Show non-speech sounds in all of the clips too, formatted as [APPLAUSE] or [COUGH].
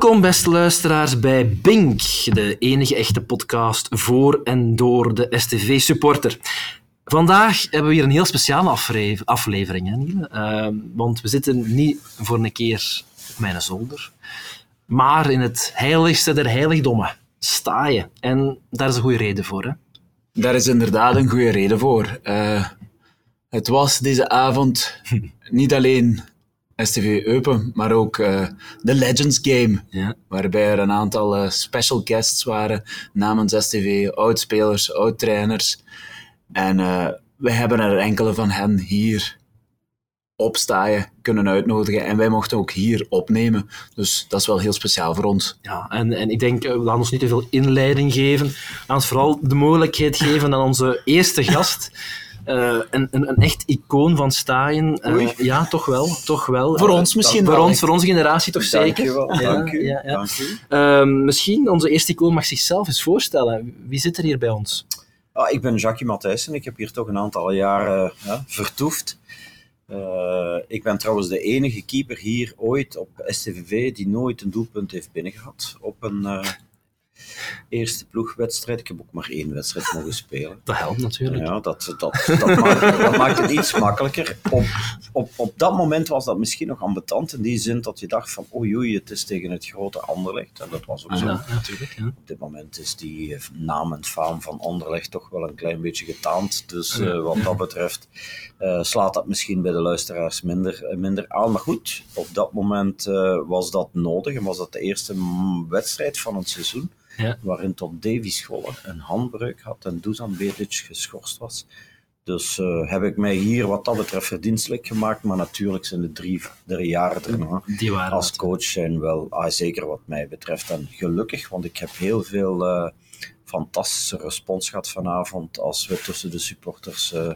Welkom, beste luisteraars, bij Bink, de enige echte podcast voor en door de STV-supporter. Vandaag hebben we hier een heel speciale aflevering, hè, Niele? Uh, want we zitten niet voor een keer op mijn zolder, maar in het heiligste der heiligdommen, je. En daar is een goede reden voor, hè? Daar is inderdaad een goede reden voor. Uh, het was deze avond [LAUGHS] niet alleen STV Eupen, maar ook uh, de Legends Game, ja. waarbij er een aantal uh, special guests waren namens STV, oud-spelers, oud-trainers. En uh, we hebben er enkele van hen hier opstaan kunnen uitnodigen. En wij mochten ook hier opnemen. Dus dat is wel heel speciaal voor ons. Ja, en, en ik denk, we ons niet te veel inleiding geven. Laten ons vooral de mogelijkheid geven aan onze eerste gast. Uh, een, een, een, echt icoon van staaien. Uh, ja, toch wel. Toch wel. Voor ons misschien Voor ons, voor onze generatie toch Dank zeker. Wel. Ja, Dank u. Ja, ja. Dank u. Uh, misschien onze eerste icoon mag zichzelf eens voorstellen. Wie zit er hier bij ons? Ah, ik ben Jackie Matthijssen. Ik heb hier toch een aantal jaren ja, vertoefd. Uh, ik ben trouwens de enige keeper hier ooit op STVV die nooit een doelpunt heeft binnengehad op een uh, eerste ploegwedstrijd. Ik heb ook maar één wedstrijd mogen spelen. Dat helpt natuurlijk. Ja, dat, dat, dat, maakt, dat maakt het iets makkelijker. Op, op, op dat moment was dat misschien nog ambetant in die zin dat je dacht van oei oei, het is tegen het grote Anderlecht. En dat was ook zo. Ja, natuurlijk. Ja. Op dit moment is die naam en faam van Anderlecht toch wel een klein beetje getaand. Dus uh, wat dat betreft uh, slaat dat misschien bij de luisteraars minder, minder aan. Maar goed, op dat moment was dat nodig en was dat de eerste wedstrijd van het seizoen. Ja. Waarin tot Davy Scholler een handbreuk had en Dusan Bedic geschorst was. Dus uh, heb ik mij hier wat dat betreft verdienstelijk gemaakt. Maar natuurlijk zijn de drie, drie jaren waren als coach zijn wel, ah, zeker wat mij betreft. En gelukkig, want ik heb heel veel uh, fantastische respons gehad vanavond. Als we tussen de supporters uh,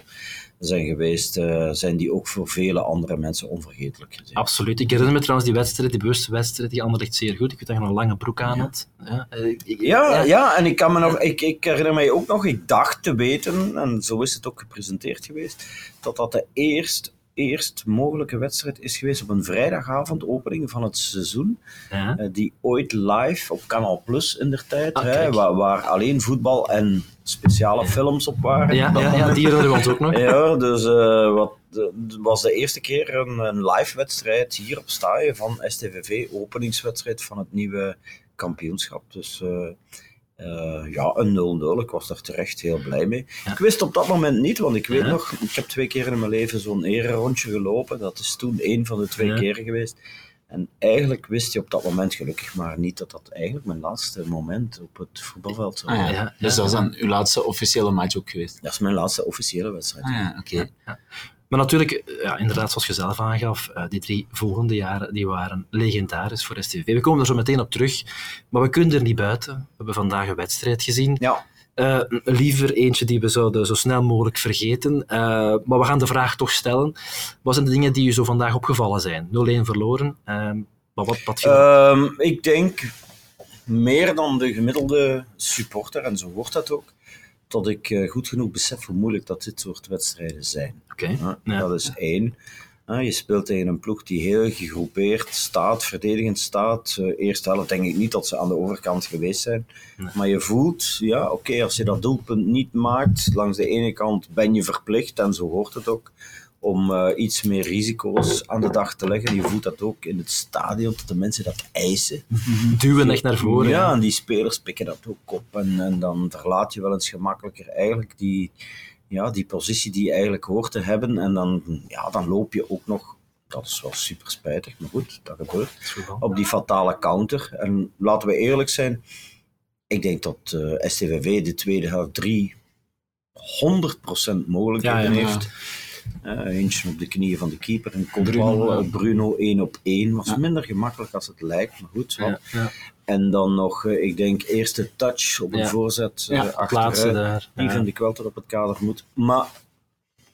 zijn geweest, uh, zijn die ook voor vele andere mensen onvergetelijk gezien. Absoluut. Ik herinner me trouwens die wedstrijd, die bewuste wedstrijd, die Anderlecht zeer goed. Ik weet dat je een lange broek aan had. Ja, ik, ja, ja, ja. en ik, kan me nog, ik, ik herinner mij ook nog, ik dacht te weten, en zo is het ook gepresenteerd geweest, dat dat de eerst eerst mogelijke wedstrijd is geweest op een vrijdagavond, opening van het seizoen. Ja. Uh, die ooit live op Canal Plus in der tijd, Ah, hè, waar, waar, alleen voetbal en speciale films op waren. Ja, ja, ja, die herinneren we ons ook nog. [LAUGHS] Ja, dus uh, wat, het was de eerste keer een, een live wedstrijd hier op Staaien van STVV, openingswedstrijd van het nieuwe kampioenschap. Dus uh, uh, ja, een 0-0. Ik was daar terecht heel blij mee. Ja. Ik wist op dat moment niet, want ik weet Ja. nog, ik heb twee keer in mijn leven zo'n ererondje gelopen. Dat is toen één van de twee Ja. keren geweest. En eigenlijk wist je op dat moment gelukkig maar niet dat dat eigenlijk mijn laatste moment op het voetbalveld zou Ah, zijn. ja. Ja, Dus dat is dan uw laatste officiële match ook geweest. Dat is mijn laatste officiële wedstrijd. Ah ja, oké. Maar natuurlijk, ja, inderdaad, zoals je zelf aangaf, uh, die drie volgende jaren die waren legendarisch voor STV. We komen er zo meteen op terug, maar we kunnen er niet buiten. We hebben vandaag een wedstrijd gezien. Ja, Uh, liever eentje die we zouden zo snel mogelijk vergeten. Uh, maar we gaan de vraag toch stellen. Wat zijn de dingen die u zo vandaag opgevallen zijn? 0-1 verloren. Uh, maar wat, wat um, ik denk meer dan de gemiddelde supporter, en zo wordt dat ook, dat ik goed genoeg besef hoe moeilijk dat dit soort wedstrijden zijn. Okay. Ja. Dat is één. je speelt tegen een ploeg die heel gegroepeerd staat, verdedigend staat. Uh, eerste helft denk ik niet dat ze aan de overkant geweest zijn. Nee. Maar je voelt, ja, oké, okay, als je dat doelpunt niet maakt, langs de ene kant ben je verplicht, en zo hoort het ook, om uh, iets meer risico's aan de dag te leggen. Je voelt dat ook in het stadion, dat de mensen dat eisen. [LAUGHS] Duwen echt naar voren. Ja, en die spelers pikken dat ook op. En, en dan verlaat je wel eens gemakkelijker eigenlijk die, ja, die positie die je eigenlijk hoort te hebben. En dan, ja, dan loop je ook nog, dat is wel super spijtig, maar goed, dat gebeurt, op die fatale counter. En laten we eerlijk zijn, ik denk dat uh, STVV de tweede helft drie 100% mogelijkheden ja, ja, heeft. Uh, eentje op de knieën van de keeper, een kopbal, Bruno, Bruno 1 op 1. Was minder gemakkelijk als het lijkt, maar goed. Ja, ja. En dan nog, uh, ik denk, eerste touch op een ja. voorzet uh, achteruit. Daar. Die vind ik wel dat op het kader moet. Maar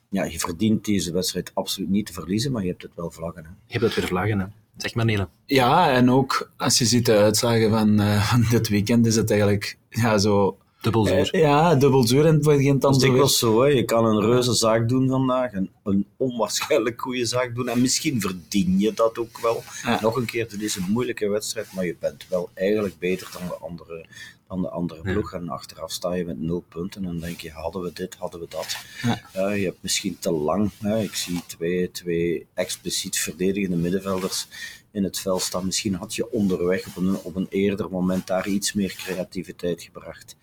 ja, je verdient deze wedstrijd absoluut niet te verliezen, maar je hebt het wel vlaggen. Hè. Je hebt het weer vlaggen, hè. Zeg maar, Nele. Ja, en ook als je ziet de uitslagen van, uh, van dit weekend, is het eigenlijk ja, zo Dubbel zuur. Eh, ja, dubbel zuur en het begint dan Dat is zo dikwijls zo, hè. je kan een reuze zaak doen vandaag, een, een onwaarschijnlijk goede zaak doen en misschien verdien je dat ook wel. Ja. Nog een keer, het is een moeilijke wedstrijd, maar je bent wel eigenlijk beter dan de andere, dan de andere Ja. ploeg. En achteraf sta je met nul punten en dan denk je, hadden we dit, hadden we dat. Ja. Ja, je hebt misschien te lang, hè. ik zie twee, twee expliciet verdedigende middenvelders in het veld staan. Misschien had je onderweg op een, op een eerder moment daar iets meer creativiteit gebracht.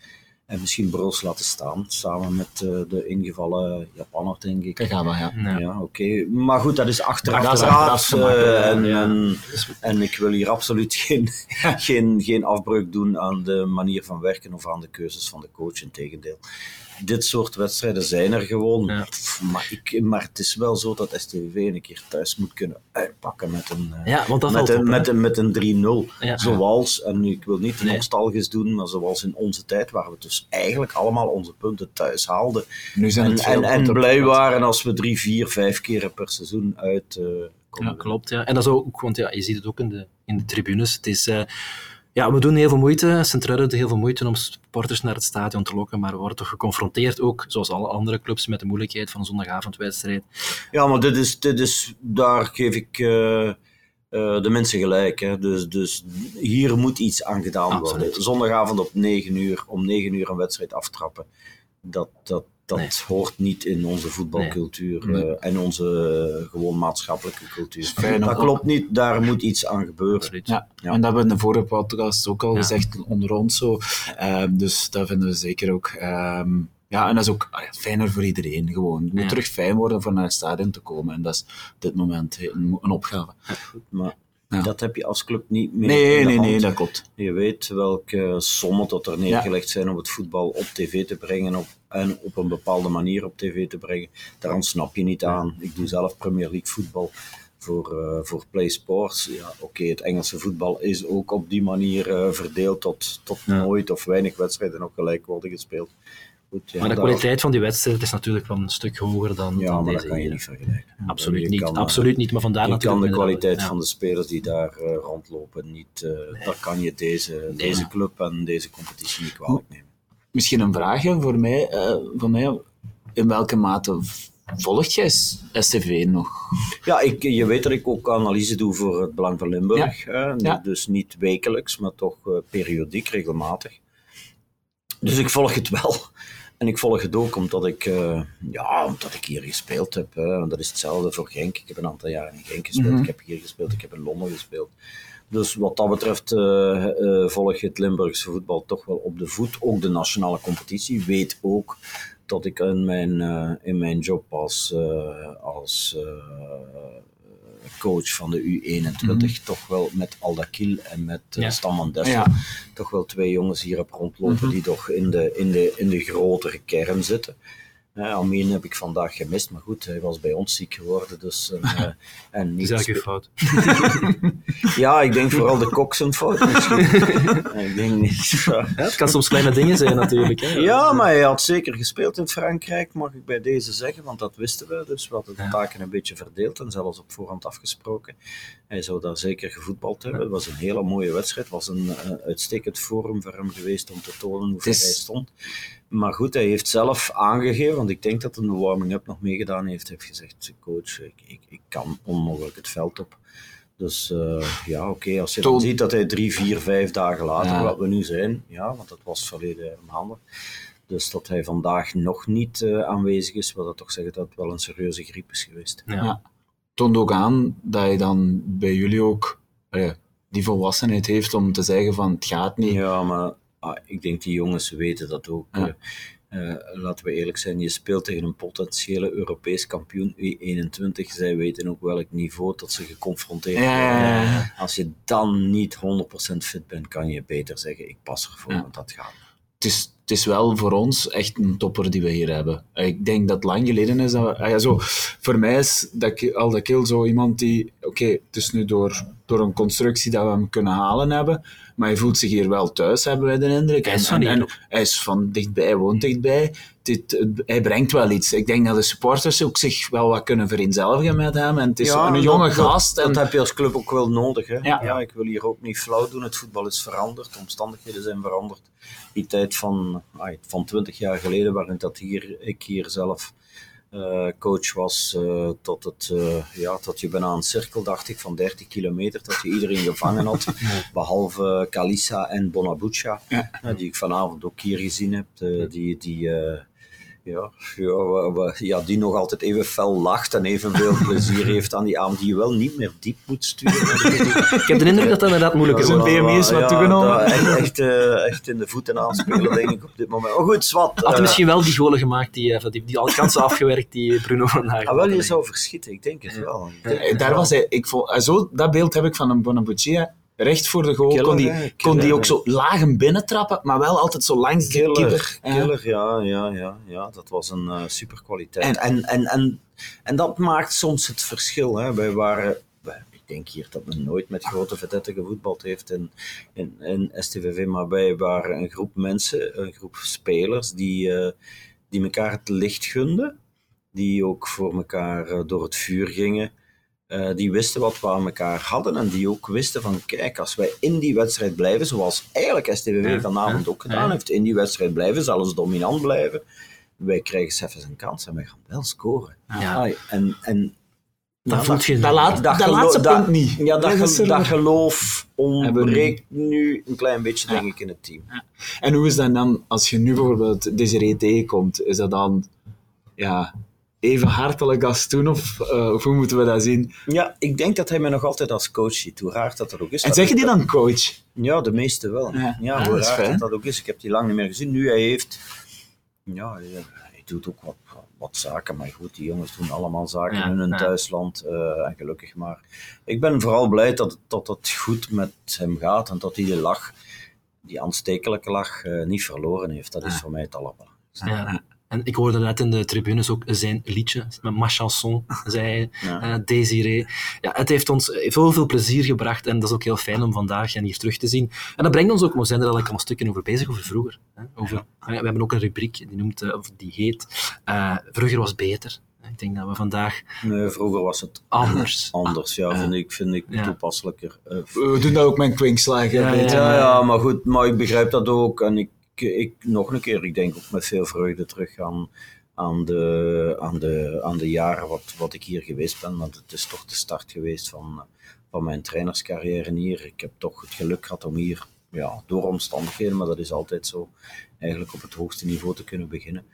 En misschien Broos laten staan, samen met eh, de ingevallen Japanner, denk ik. Ja. Ja. Ja, oké. Maar goed, dat is achteraf raad, eh, en, Ja. en, en ik wil hier absoluut geen, [LAUGHS] geen, geen afbreuk doen aan de manier van werken of aan de keuzes van de coach. Integendeel. Dit soort wedstrijden zijn er gewoon. Ja. Pff, Maar, ik, maar het is wel zo dat STV een keer thuis moet kunnen uitpakken met een, eh, Ja, want dat met een, op, met een, met een 3-0. Ja. Zoals, en ik wil niet Nee. nostalgisch doen, maar zoals in onze tijd, waar we dus eigenlijk allemaal onze punten thuis haalden. Nu zijn En, het veel en, en blij waren als we drie, vier, vijf keren per seizoen uit eh konden. Ja, klopt. Ja. En dat is ook, want ja, je ziet het ook in de, in de tribunes. Het is, eh, ja, we doen heel veel moeite, Centraire doet heel veel moeite om supporters naar het stadion te lokken, maar we worden toch geconfronteerd ook, zoals alle andere clubs, met de moeilijkheid van een zondagavondwedstrijd. Ja, maar dit is, dit is, daar geef ik eh, eh, de mensen gelijk. Hè. Dus, dus hier moet iets aan gedaan Absoluut. worden. Zondagavond op 9 uur, om 9 uur een wedstrijd aftrappen. Dat, dat, dat Nee. hoort niet in onze voetbalcultuur Nee. eh, en onze eh, gewoon maatschappelijke cultuur. fijn om- Dat klopt niet, daar moet iets aan gebeuren. Ja, Ja. en dat hebben we in de vorige podcast ook al Ja. gezegd, onder ons zo. Ehm, dus dat vinden we zeker ook. ehm, ja, en dat is ook ah fijner voor iedereen gewoon. Het moet Ja. terug fijn worden voor naar het stadion te komen. En dat is op dit moment een, een opgave. Maar Ja. dat heb je als club niet meer. Nee, in de nee, nee, dat klopt. Je weet welke sommen tot er neergelegd zijn om het voetbal op tv te brengen op, en op een bepaalde manier op tv te brengen. Daar ontsnap je niet aan. Ik doe zelf Premier League voetbal voor, eh, voor Play Sports. Ja, Oké, het Engelse voetbal is ook op die manier eh, verdeeld tot, tot Ja. nooit of weinig wedstrijden ook gelijk worden gespeeld. Goed, ja, maar de kwaliteit van die wedstrijd is natuurlijk wel een stuk hoger dan, Ja, dan maar deze dat kan je niet vergelijken. Absoluut Je niet, kan, eh, absoluut niet, maar vandaar Je kan natuurlijk... de kwaliteit van de spelers die daar rondlopen niet. eh Daar kan je deze, deze club en deze competitie niet kwalijk nemen. Misschien een vraagje voor mij. voor mij. In welke mate volgt jij STV nog? Ja, ik, je weet dat ik ook analyse doe voor het Belang van Limburg. Hè? Ja. Dus niet wekelijks, maar toch eh, periodiek, regelmatig. Dus ik volg het wel. [LAUGHS] En ik volg het ook omdat ik, eh, ja, omdat ik hier gespeeld heb. Hè. Dat is hetzelfde voor Genk. Ik heb een aantal jaren in Genk gespeeld. Mhm. Ik heb hier gespeeld. Ik heb in Londen gespeeld. Dus wat dat betreft eh, eh, volg je het Limburgse voetbal toch wel op de voet. Ook de nationale competitie. Weet ook dat ik in mijn, eh, in mijn job als, als coach van de U21 toch wel met Aldakil en met Ja. Toch wel twee jongens hier heb rondlopen die toch in de, in, de, in de grotere kern zitten. Amin heb ik vandaag gemist, maar goed, hij was bij ons ziek geworden. Dus, en, [LAUGHS] eh, en niet is eigenlijk uw spe- fout. [LAUGHS] ja, ik denk vooral de kok zijn fout misschien. [LAUGHS] ik denk niet. Ja, het kan soms kleine dingen zijn natuurlijk. Hè. Ja, maar hij had zeker gespeeld in Frankrijk, mag ik bij deze zeggen, want dat wisten we. Dus we hadden de taken een beetje verdeeld en zelfs op voorhand afgesproken. Hij zou daar zeker gevoetbald hebben. Het was een hele mooie wedstrijd. Het was een eh, uitstekend forum voor hem geweest om te tonen hoe ver is- hij stond. Maar goed, hij heeft zelf aangegeven, want ik denk dat hij de warming-up nog meegedaan heeft, heeft gezegd, coach, ik, ik, ik kan onmogelijk het veld op. Dus eh, ja, oké, als je dan ziet dat hij drie, vier, vijf dagen later, Ja. wat we nu zijn, ja, want dat was verleden maanden, dus dat hij vandaag nog niet eh, aanwezig is, wil dat toch zeggen dat het wel een serieuze griep is geweest. Ja. Ja. toont ook aan dat je dan bij jullie ook die volwassenheid heeft om te zeggen van het gaat niet. Ja, maar ah, ik denk die jongens weten dat ook. Ja. Eh, eh, laten we eerlijk zijn, je speelt tegen een potentiële Europees kampioen U21. Zij weten ook welk niveau dat ze geconfronteerd worden. ja. Als je dan niet 100% fit bent, kan je beter zeggen, ik pas ervoor, Ja. want dat gaat. Het, is, het is wel voor ons echt een topper die we hier hebben. Ik denk dat het lang geleden is dat we, ah ja, zo, voor mij is dat Aldakil zo iemand die, oké, het is nu door, door een constructie dat we hem kunnen halen hebben, maar hij voelt zich hier wel thuis, hebben wij de indruk. Hij is van en, hier. en hij is van dichtbij, hij woont dichtbij. Dit, hij brengt wel iets. Ik denk dat de supporters ook zich wel wat kunnen vereenzelvigen met hem. En het is een dat- jonge dat- gast. en, Dat heb je als club ook wel nodig. Hè? Ja. Ja. ik wil hier ook niet flauw doen. Het voetbal is veranderd, de omstandigheden zijn veranderd. Die tijd van van, van 20 jaar geleden, waarin dat hier, ik hier zelf uh, coach was, uh, tot, het, uh, ja, tot je bijna een cirkel, dacht ik, van 30 kilometer, dat je iedereen gevangen had, [LAUGHS] behalve Kalisa en Bonabucha, ja. die ik vanavond ook hier gezien heb, die, die ja, ja, ja, die nog altijd even fel lacht en evenveel [LAUGHS] plezier heeft aan die avond, die je wel niet meer diep moet sturen. [LAUGHS] ik heb de indruk dat dat inderdaad moeilijk is. Zijn BMI is wat ja, toegenomen. Echt, echt, uh, echt, in de voeten aanspelen, denk ik, op dit moment. Maar goed, zwart. Had hij uh, misschien wel die golen gemaakt, die, uh, die, die alle kansen afgewerkt, die Bruno vandaag ah, wel, je zou verschieten, ik denk het wel. Daar was hij, ik vond, zo, dat beeld heb ik van een Bonabuccia recht voor de goal. kon die, kon die ook zo laag hem binnentrappen, maar wel altijd zo langs de keeper. Killer, ja, ja, ja, ja. Dat was een uh, super kwaliteit. En, en, en, en, en dat maakt soms het verschil. Hè. Wij waren ik denk hier dat men nooit met grote vedetten gevoetbald heeft in, in, in STVV, maar wij waren een groep mensen, een groep spelers die, uh, die elkaar het licht gunden, die ook voor elkaar uh, door het vuur gingen. Uh, die wisten wat we aan elkaar hadden en die ook wisten van kijk, als wij in die wedstrijd blijven, zoals eigenlijk STVV ja, vanavond ook gedaan ja. heeft, in die wedstrijd blijven, zelfs dominant blijven, wij krijgen zelfs een kans en wij gaan wel scoren. Ja. en, en dat voelt je dat, laat, dat, dat laatste punt niet. Ja, dat, ge, dat geloof ontbreekt nu een klein beetje, denk ik, in het team. En hoe is dat dan, als je nu bijvoorbeeld Desiree tegenkomt, is dat dan ja, even hartelijk als toen? Of, uh, of, hoe moeten we dat zien? Ja, ik denk dat hij me nog altijd als coach ziet. Hoe raar dat dat ook is. En zeg je die dan coach? Ja, de meeste wel. Ja, ja hoe raar dat, dat ook is. Ik heb die lang niet meer gezien. Nu hij heeft... Ja, hij doet ook wat, wat zaken. Maar goed, die jongens doen allemaal zaken in hun thuisland. Uh, en gelukkig maar. Ik ben vooral blij dat, dat het goed met hem gaat. En dat hij de lach, die aanstekelijke lach, uh, niet verloren heeft. Dat is voor mij het allerbelangrijkste. En ik hoorde net in de tribunes ook zijn liedje, met Ma Chanson, zei ja. uh, Desiree. Ja, het heeft ons veel, veel plezier gebracht en dat is ook heel fijn om vandaag en hier terug te zien. En dat brengt ons ook, we zijn er al een stukje over bezig, over vroeger. Hè? Over, ja. we hebben ook een rubriek, die, noemt, uh, of die heet uh, Vroeger was beter. Ik denk dat we vandaag... Nee, vroeger was het anders. [LAUGHS] Anders, ja, vind ik, vind ik ja. toepasselijker. we doen dat ook met kwinkslagen. Ja, ja, ja, maar goed, maar ik begrijp dat ook en ik ik, nog een keer, ik denk ook met veel vreugde terug aan, aan, de, aan, de, aan de jaren wat, wat ik hier geweest ben. Want het is toch de start geweest van, van mijn trainerscarrière hier. Ik heb toch het geluk gehad om hier, ja, door omstandigheden, maar dat is altijd zo, eigenlijk op het hoogste niveau te kunnen beginnen.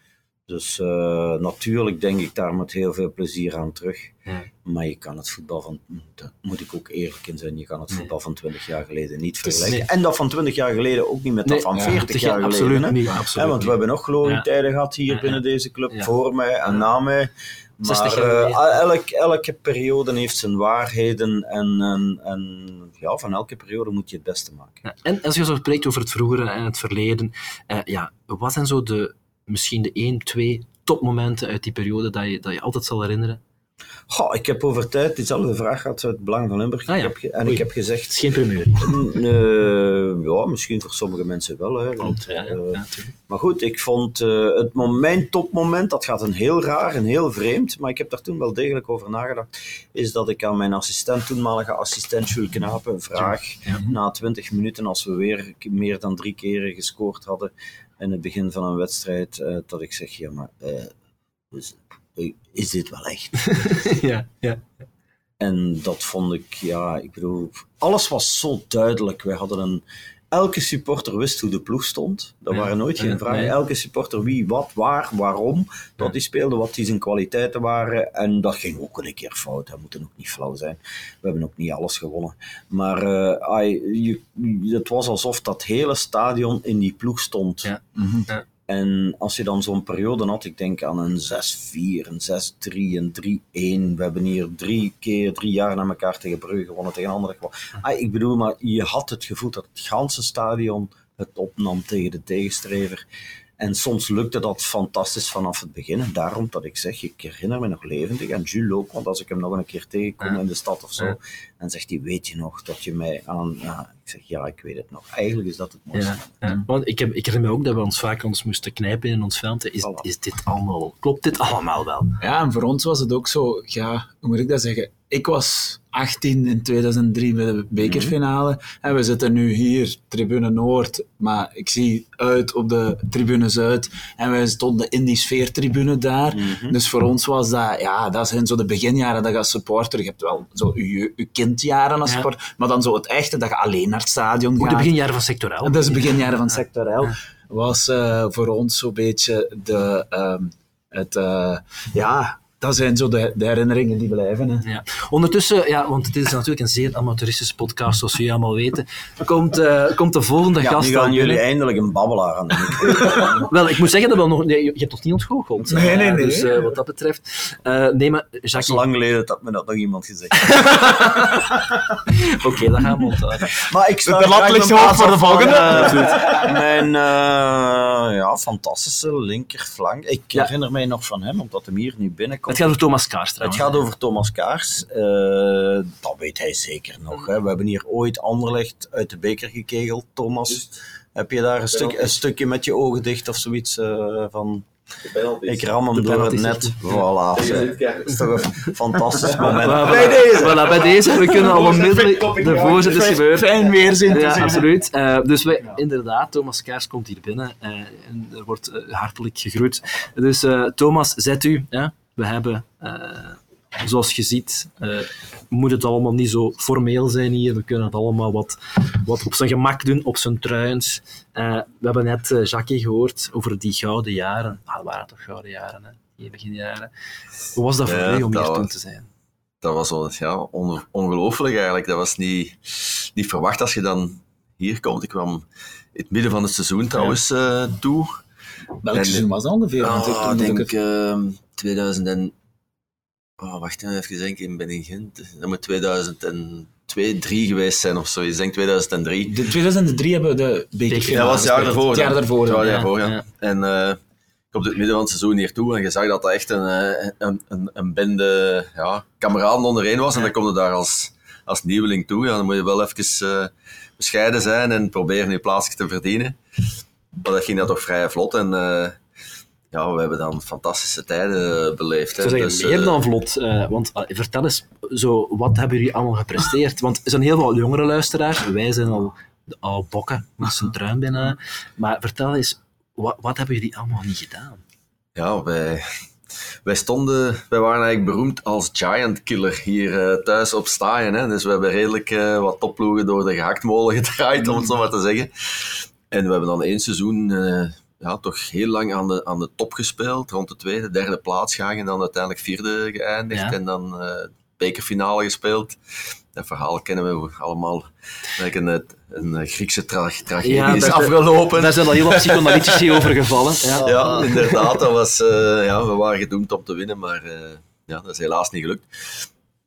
Dus uh, natuurlijk denk ik daar met heel veel plezier aan terug. Ja. Maar je kan het voetbal van, daar moet ik ook eerlijk in zijn, je kan het nee. voetbal van 20 jaar geleden niet vergelijken. Nee. En dat van 20 jaar geleden ook niet met nee, dat van 40 ja, jaar geleden. Absoluut niet. Absoluut want we hebben nog glorietijden ja. gehad hier binnen deze club, voor mij en na mij. Maar uh, elk, elke periode heeft zijn waarheden en, en, en, ja, van elke periode moet je het beste maken. En als je zo spreekt over het vroegere en het verleden, uh, ja, wat zijn zo de, misschien de één, twee topmomenten uit die periode dat je, dat je altijd zal herinneren? Goh, ik heb over tijd diezelfde vraag gehad uit het Belang van Limburg. Ah, ja. ik heb en Oei. ik heb gezegd... Het is geen primeur. Uh, ja, misschien voor sommige mensen wel. Hè, want, ja, ja, uh, maar goed, ik vond uh, het moment, topmoment, dat gaat een heel raar en heel vreemd, maar ik heb daar toen wel degelijk over nagedacht, is dat ik aan mijn assistent, toenmalige assistent Jules Knapen, vraag, na 20 minuten, als we weer meer dan drie keren gescoord hadden in het begin van een wedstrijd, dat ik zeg, ja maar... Dus, is dit wel echt? [LAUGHS] ja, ja. En dat vond ik, ja, ik bedoel, alles was zo duidelijk. Wij hadden een, elke supporter wist hoe de ploeg stond. Dat ja, waren nooit geen vragen. Elke supporter wie, wat, waar, waarom, dat die speelde, wat die zijn kwaliteiten waren. En dat ging ook een keer fout. Dat moet ook niet flauw zijn. We hebben ook niet alles gewonnen. Maar uh, I, je, het was alsof dat hele stadion in die ploeg stond. Ja. Mm -hmm. ja. En als je dan zo'n periode had, ik denk aan een 6-4, een 6-3, een 3-1. We hebben hier drie keer, drie jaar na elkaar tegen Brugge gewonnen, tegen anderen gewonnen. Ah, ik bedoel, maar je had het gevoel dat het ganse stadion het opnam tegen de tegenstrever. En soms lukte dat fantastisch vanaf het begin. En daarom dat ik zeg, ik herinner me nog levendig. En Jules ook, want als ik hem nog een keer tegenkom ja. in de stad of zo, ja. dan zegt hij, weet je nog dat je mij aan... Ja, ik zeg, ja, ik weet het nog. Eigenlijk is dat het mooiste. Ja, want ik, heb, ik herinner me ook dat we ons vaak ons moesten knijpen in ons filmpje. Is, voilà. is dit allemaal... Klopt dit allemaal wel? Ja, en voor ons was het ook zo, ja, hoe moet ik dat zeggen? Ik was 18 in 2003 bij de bekerfinale. En we zitten nu hier, tribune Noord, maar ik zie uit op de tribune Zuid. En wij stonden in die sfeertribune daar. Dus voor ons was dat, ja, dat zijn zo de beginjaren dat je als supporter, je hebt wel zo je, je kindjaren als Ja. supporter, maar dan zo het echte, dat je alleen naar het stadion Ook gaat. de beginjaren van sectoraal. Dat is de beginjaren van sectorel. Was eh, voor ons zo'n beetje de, ehm, het, eh, ja, dat zijn zo de, de herinneringen die blijven. Hè. Ja. Ondertussen, ja, want dit is natuurlijk een zeer amateuristische podcast, zoals jullie allemaal weten, komt, eh, komt de volgende Ja, gast nu gaan aan jullie binnen. eindelijk een babbelaar aan. [LAUGHS] Wel, ik moet zeggen dat we nog... Nee, je hebt toch niet ontgoocheld? Nee, nee, Eh, nee. Dus eh, wat dat betreft... eh nee, maar Dat is Jacques... lang geleden dat me dat nog iemand gezegd. [LAUGHS] Oké, dat gaan we onthouden. Maar ik sta De lat ligt hoog voor de volgende. mijn eh, ja, fantastische linkerflank. Ik Ja. herinner mij nog van hem, omdat hem hier nu binnenkomt. Het gaat over Thomas Kaarstra. Het gaat over Thomas Kaars. Eh, dat weet hij zeker nog. Hè. We hebben hier ooit Anderlecht uit de beker gekegeld, Thomas. Heb je daar een, stuk, een stukje met je ogen dicht of zoiets eh, van... Ik ram hem De door het net. Voilà. Dat is toch een fantastisch moment. Voilà, Bij deze. Voilà, bij deze. We kunnen al onmiddellijk de voorzet is gebeurd. Fijn weerzin te Ja, zien. absoluut. Eh, dus wij, inderdaad, Thomas Kaars komt hier binnen eh, en er wordt hartelijk gegroet. Dus eh, Thomas, zet u. Hè? We hebben, eh, zoals je ziet, eh, moet het allemaal niet zo formeel zijn hier. We kunnen het allemaal wat, wat op zijn gemak doen, op zijn truins. Eh, we hebben net eh, Jackie gehoord over die gouden jaren. Ah, dat waren toch gouden jaren, hè? Die beginjaren. Hoe was dat voor Ja, u om hier toen te zijn? dat was wel, ja, on- ongelooflijk eigenlijk. Dat was niet, niet verwacht als je dan hier komt. Ik kwam in het midden van het seizoen trouwens eh, toe. Welk En- seizoen was dat ongeveer? Want ik- denk ehm 2000 en... Oh, wacht even denken, ik ben in Gent. Dat moet 2002, 2003 geweest zijn of zo. Ik denk 2003. De 2003 hebben we de bekerfinale Dat was het jaar daarvoor. Het jaar daarvoor. Het jaar ja. daarvoor, ja. ja. En eh, ik kom op het midden van het seizoen hier toe en je zag dat dat echt een, eh, een, een, een bende ja, kameraden ondereen was. En dan kom je daar als, als nieuweling toe. Ja, dan moet je wel even eh, bescheiden zijn en proberen je plaatsje te verdienen. Maar dat ging dan toch vrij vlot. En eh, ja, we hebben dan fantastische tijden beleefd. hè. Zeggen Dus, meer eh, dan vlot, eh, want eh, vertel eens, zo, wat hebben jullie allemaal gepresteerd? Want er zijn heel veel jongere luisteraars, wij zijn al, al bokken met zijn truin binnen, maar vertel eens, wat, wat hebben jullie allemaal niet gedaan? Ja, wij, wij stonden, wij waren eigenlijk beroemd als giant killer hier eh, thuis op Staaien. Hè? Dus we hebben redelijk eh, wat topploegen door de gehaktmolen [LAUGHS] gedraaid, om het zo maar te zeggen. En we hebben dan één seizoen ja, toch heel lang aan de, aan de top gespeeld, rond de tweede, derde plaats gegaan en dan uiteindelijk vierde geëindigd Ja. en dan eh bekerfinale gespeeld. Dat verhaal kennen we allemaal. Like een, een Griekse tra tragedie Ja, is dat- afgelopen. Daar zijn al heel wat psychoanalytici [LAUGHS] over gevallen. Ja. Ja, inderdaad. Dat was, eh, ja, we waren gedoemd om te winnen, maar eh, ja, dat is helaas niet gelukt.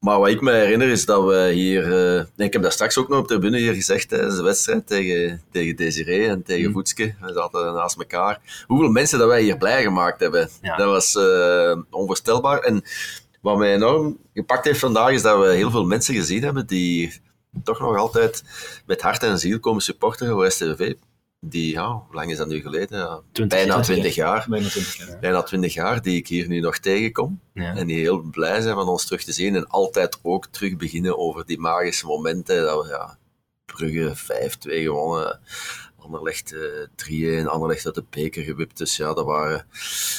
Maar wat ik me herinner is dat we hier... eh, ik heb dat straks ook nog op de tribune hier gezegd tijdens de wedstrijd tegen, tegen Desiree en tegen Voetske. We zaten naast elkaar. Hoeveel mensen dat wij hier blij gemaakt hebben. Ja. Dat was eh, onvoorstelbaar. En wat mij enorm gepakt heeft vandaag is dat we heel veel mensen gezien hebben die toch nog altijd met hart en ziel komen supporteren voor STV. Die, ja, hoe lang is dat nu geleden? Ja, 20 bijna jaar. 20 jaar. Bijna 20 jaar. Bijna 20 jaar die ik hier nu nog tegenkom. Ja. En die heel blij zijn van ons terug te zien. En altijd ook terug beginnen over die magische momenten. Dat we, ja, Brugge 5-2 gewonnen. Anderlecht eh 3-1. Anderlecht uit de beker gewipt. Dus ja, dat waren...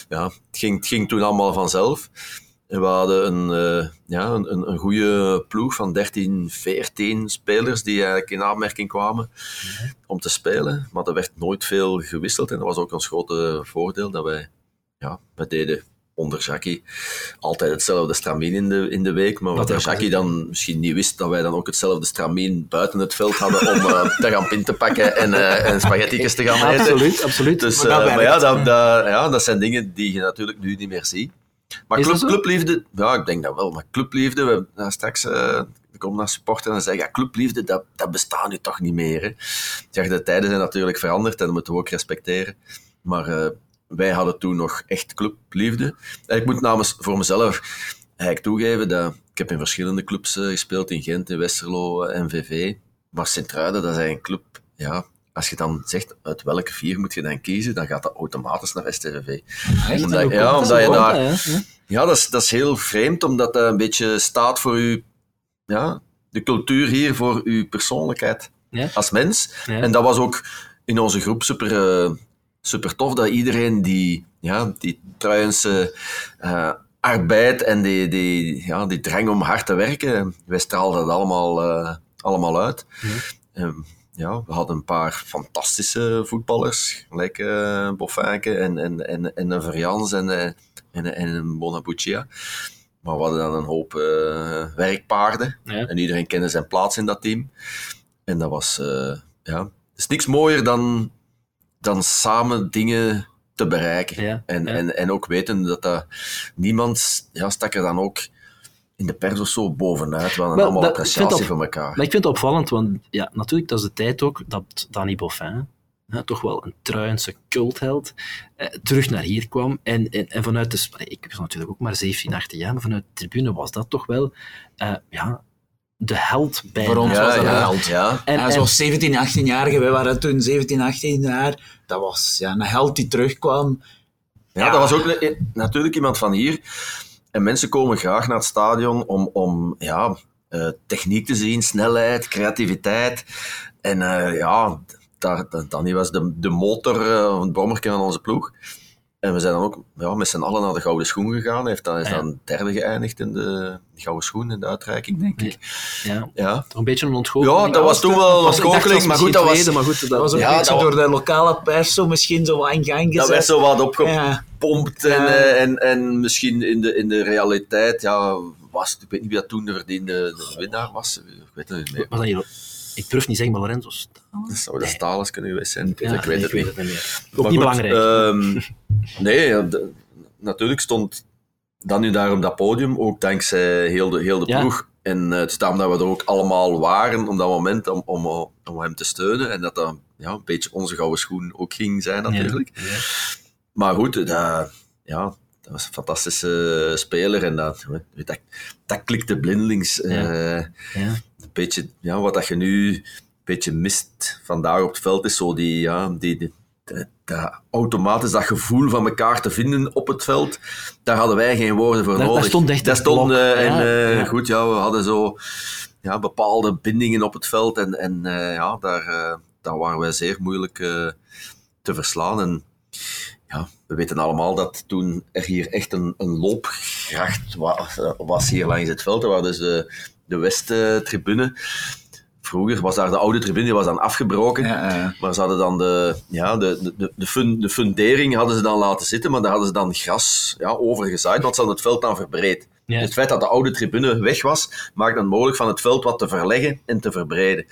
Ja, het ging, het ging toen allemaal vanzelf. En we hadden een, eh, ja, een, een, een goede ploeg van 13, 14 spelers die eigenlijk in aanmerking kwamen om te spelen. Maar er werd nooit veel gewisseld. En dat was ook ons grote voordeel dat wij, ja, we deden onder Jackie altijd hetzelfde stramien in de, in de week. Maar wat Jackie dan misschien niet wist, dat wij dan ook hetzelfde stramien buiten het veld hadden om eh, [LAUGHS] te gaan pin te pakken en, eh en spaghetti's te gaan eten. Absoluut, absoluut. Dus, Maar maar ja, dat, dat, ja, dat zijn dingen die je natuurlijk nu niet meer ziet. Maar club, clubliefde, ja, ik denk dat wel. Maar clubliefde, we straks, eh ik kom naar supporter en zeggen, ja, clubliefde, dat, dat bestaat nu toch niet meer. Hè. Ik zeg, de tijden zijn natuurlijk veranderd en dat moeten we ook respecteren. Maar eh, wij hadden toen nog echt clubliefde. En ik moet namens voor mezelf eigenlijk toegeven dat ik heb in verschillende clubs eh, gespeeld, in Gent, in Westerlo, eh, NVV. Maar Sint-Truiden, dat is een club, ja, als je dan zegt uit welke vier moet je dan kiezen, dan gaat dat automatisch naar STVV. Echt? Omdat, ja, komt omdat je daar... dat, hè? Ja. Dat is, dat is heel vreemd, omdat dat een beetje staat voor je, ja, de cultuur hier, voor uw persoonlijkheid Ja. als mens. Ja. En dat was ook in onze groep super, eh, super tof, dat iedereen die, ja, die Truijense eh, arbeid en die, die, ja, die drang om hard te werken, wij straalden dat allemaal, eh, allemaal uit. Ehm, ja, we hadden een paar fantastische voetballers, gelijk Boffinke en, en, en, en een Verjans en, eh, en, en een Bonabuccia. Maar we hadden dan een hoop eh, werkpaarden. Ja. En iedereen kende zijn plaats in dat team. En dat was, eh, ja, is niks mooier dan, dan samen dingen te bereiken. Ja, En, ja. En, en ook weten dat dat niemand ja, stak er dan ook in de pers of zo bovenuit. Wel, allemaal ik vind appreciatie voor elkaar. Maar ik vind het opvallend, want ja, natuurlijk, dat is de tijd ook dat Danny Boffin, hè, toch wel een Truijense cultheld, eh, terug naar hier kwam. En, en, en vanuit de... Ik was natuurlijk ook maar 17, 18 jaar, maar vanuit de tribune was dat toch wel eh, ja, de held bij Voor ons was dat een held. Ja. En, ja, en- zoals 17, 18-jarigen, wij waren toen 17, 18 jaar. Dat was ja, een held die terugkwam. Ja, Ja. dat was ook een- natuurlijk iemand van hier. En mensen komen graag naar het stadion om, om ja, eh, techniek te zien, snelheid, creativiteit. En eh, ja, daar, Danny was de, de motor, eh, het brommerke van onze ploeg. En we zijn dan ook ja, met z'n allen naar de Gouden Schoen gegaan. Hij heeft dan, is Ah, dan derde geëindigd in de Gouden Schoen, in de uitreiking, denk ik. ja, Ja, toch een beetje een ontgoocheling. ja dat was toen wel een ontgoocheling, maar goed, dat was, maar goed, Dat dat was een Ja, beetje dat door de lokale pers zo misschien zo wat in gang gezet. dat werd zo wat opgepompt. En, eh, en, en misschien in de, in de realiteit, ja, was, ik weet niet wie dat toen de verdiende de winnaar was, ik weet het niet meer. was dat hier, ik durf niet zeggen, maar Lorenzo Staal? Dat zou de Stalens kunnen geweest zijn, ik, weet het niet. Ook Maar niet goed, belangrijk. ehm, nee, de- natuurlijk stond dan nu daar op dat podium, ook dankzij heel de, heel de Ja. ploeg. En eh, het staan dat we er ook allemaal waren op dat moment om, om, om hem te steunen. En dat dat ja, een beetje onze gouden schoen ook ging zijn natuurlijk. Ja, ja. Maar goed, dat, ja, dat was een fantastische speler en dat, dat, dat klikte blindelings. Ja. Beetje, ja, wat dat je nu een beetje mist vandaag op het veld is zo die, ja, die, die, dat- dat automatisch dat gevoel van elkaar te vinden op het veld, daar hadden wij geen woorden voor nodig. stond echt stond, blok. eh, en Ja, eh, ja. goed, ja, we hadden zo ja, bepaalde bindingen op het veld en, en eh, ja, daar, daar waren wij zeer moeilijk te verslaan. En ja, we weten allemaal dat toen er hier echt een, een loopgracht was, was hier langs het veld. Dus de, de Westtribune. Vroeger was daar de oude tribune, die was dan afgebroken. Ja, ja. Maar ze hadden dan de, ja, de, de- de, de, fun, de fundering hadden ze dan laten zitten, maar daar hadden ze dan gras ja, over gezaaid, want ze hadden het veld dan verbreed. Ja. Dus het feit dat de oude tribune weg was, maakte het mogelijk van het veld wat te verleggen en te verbreden.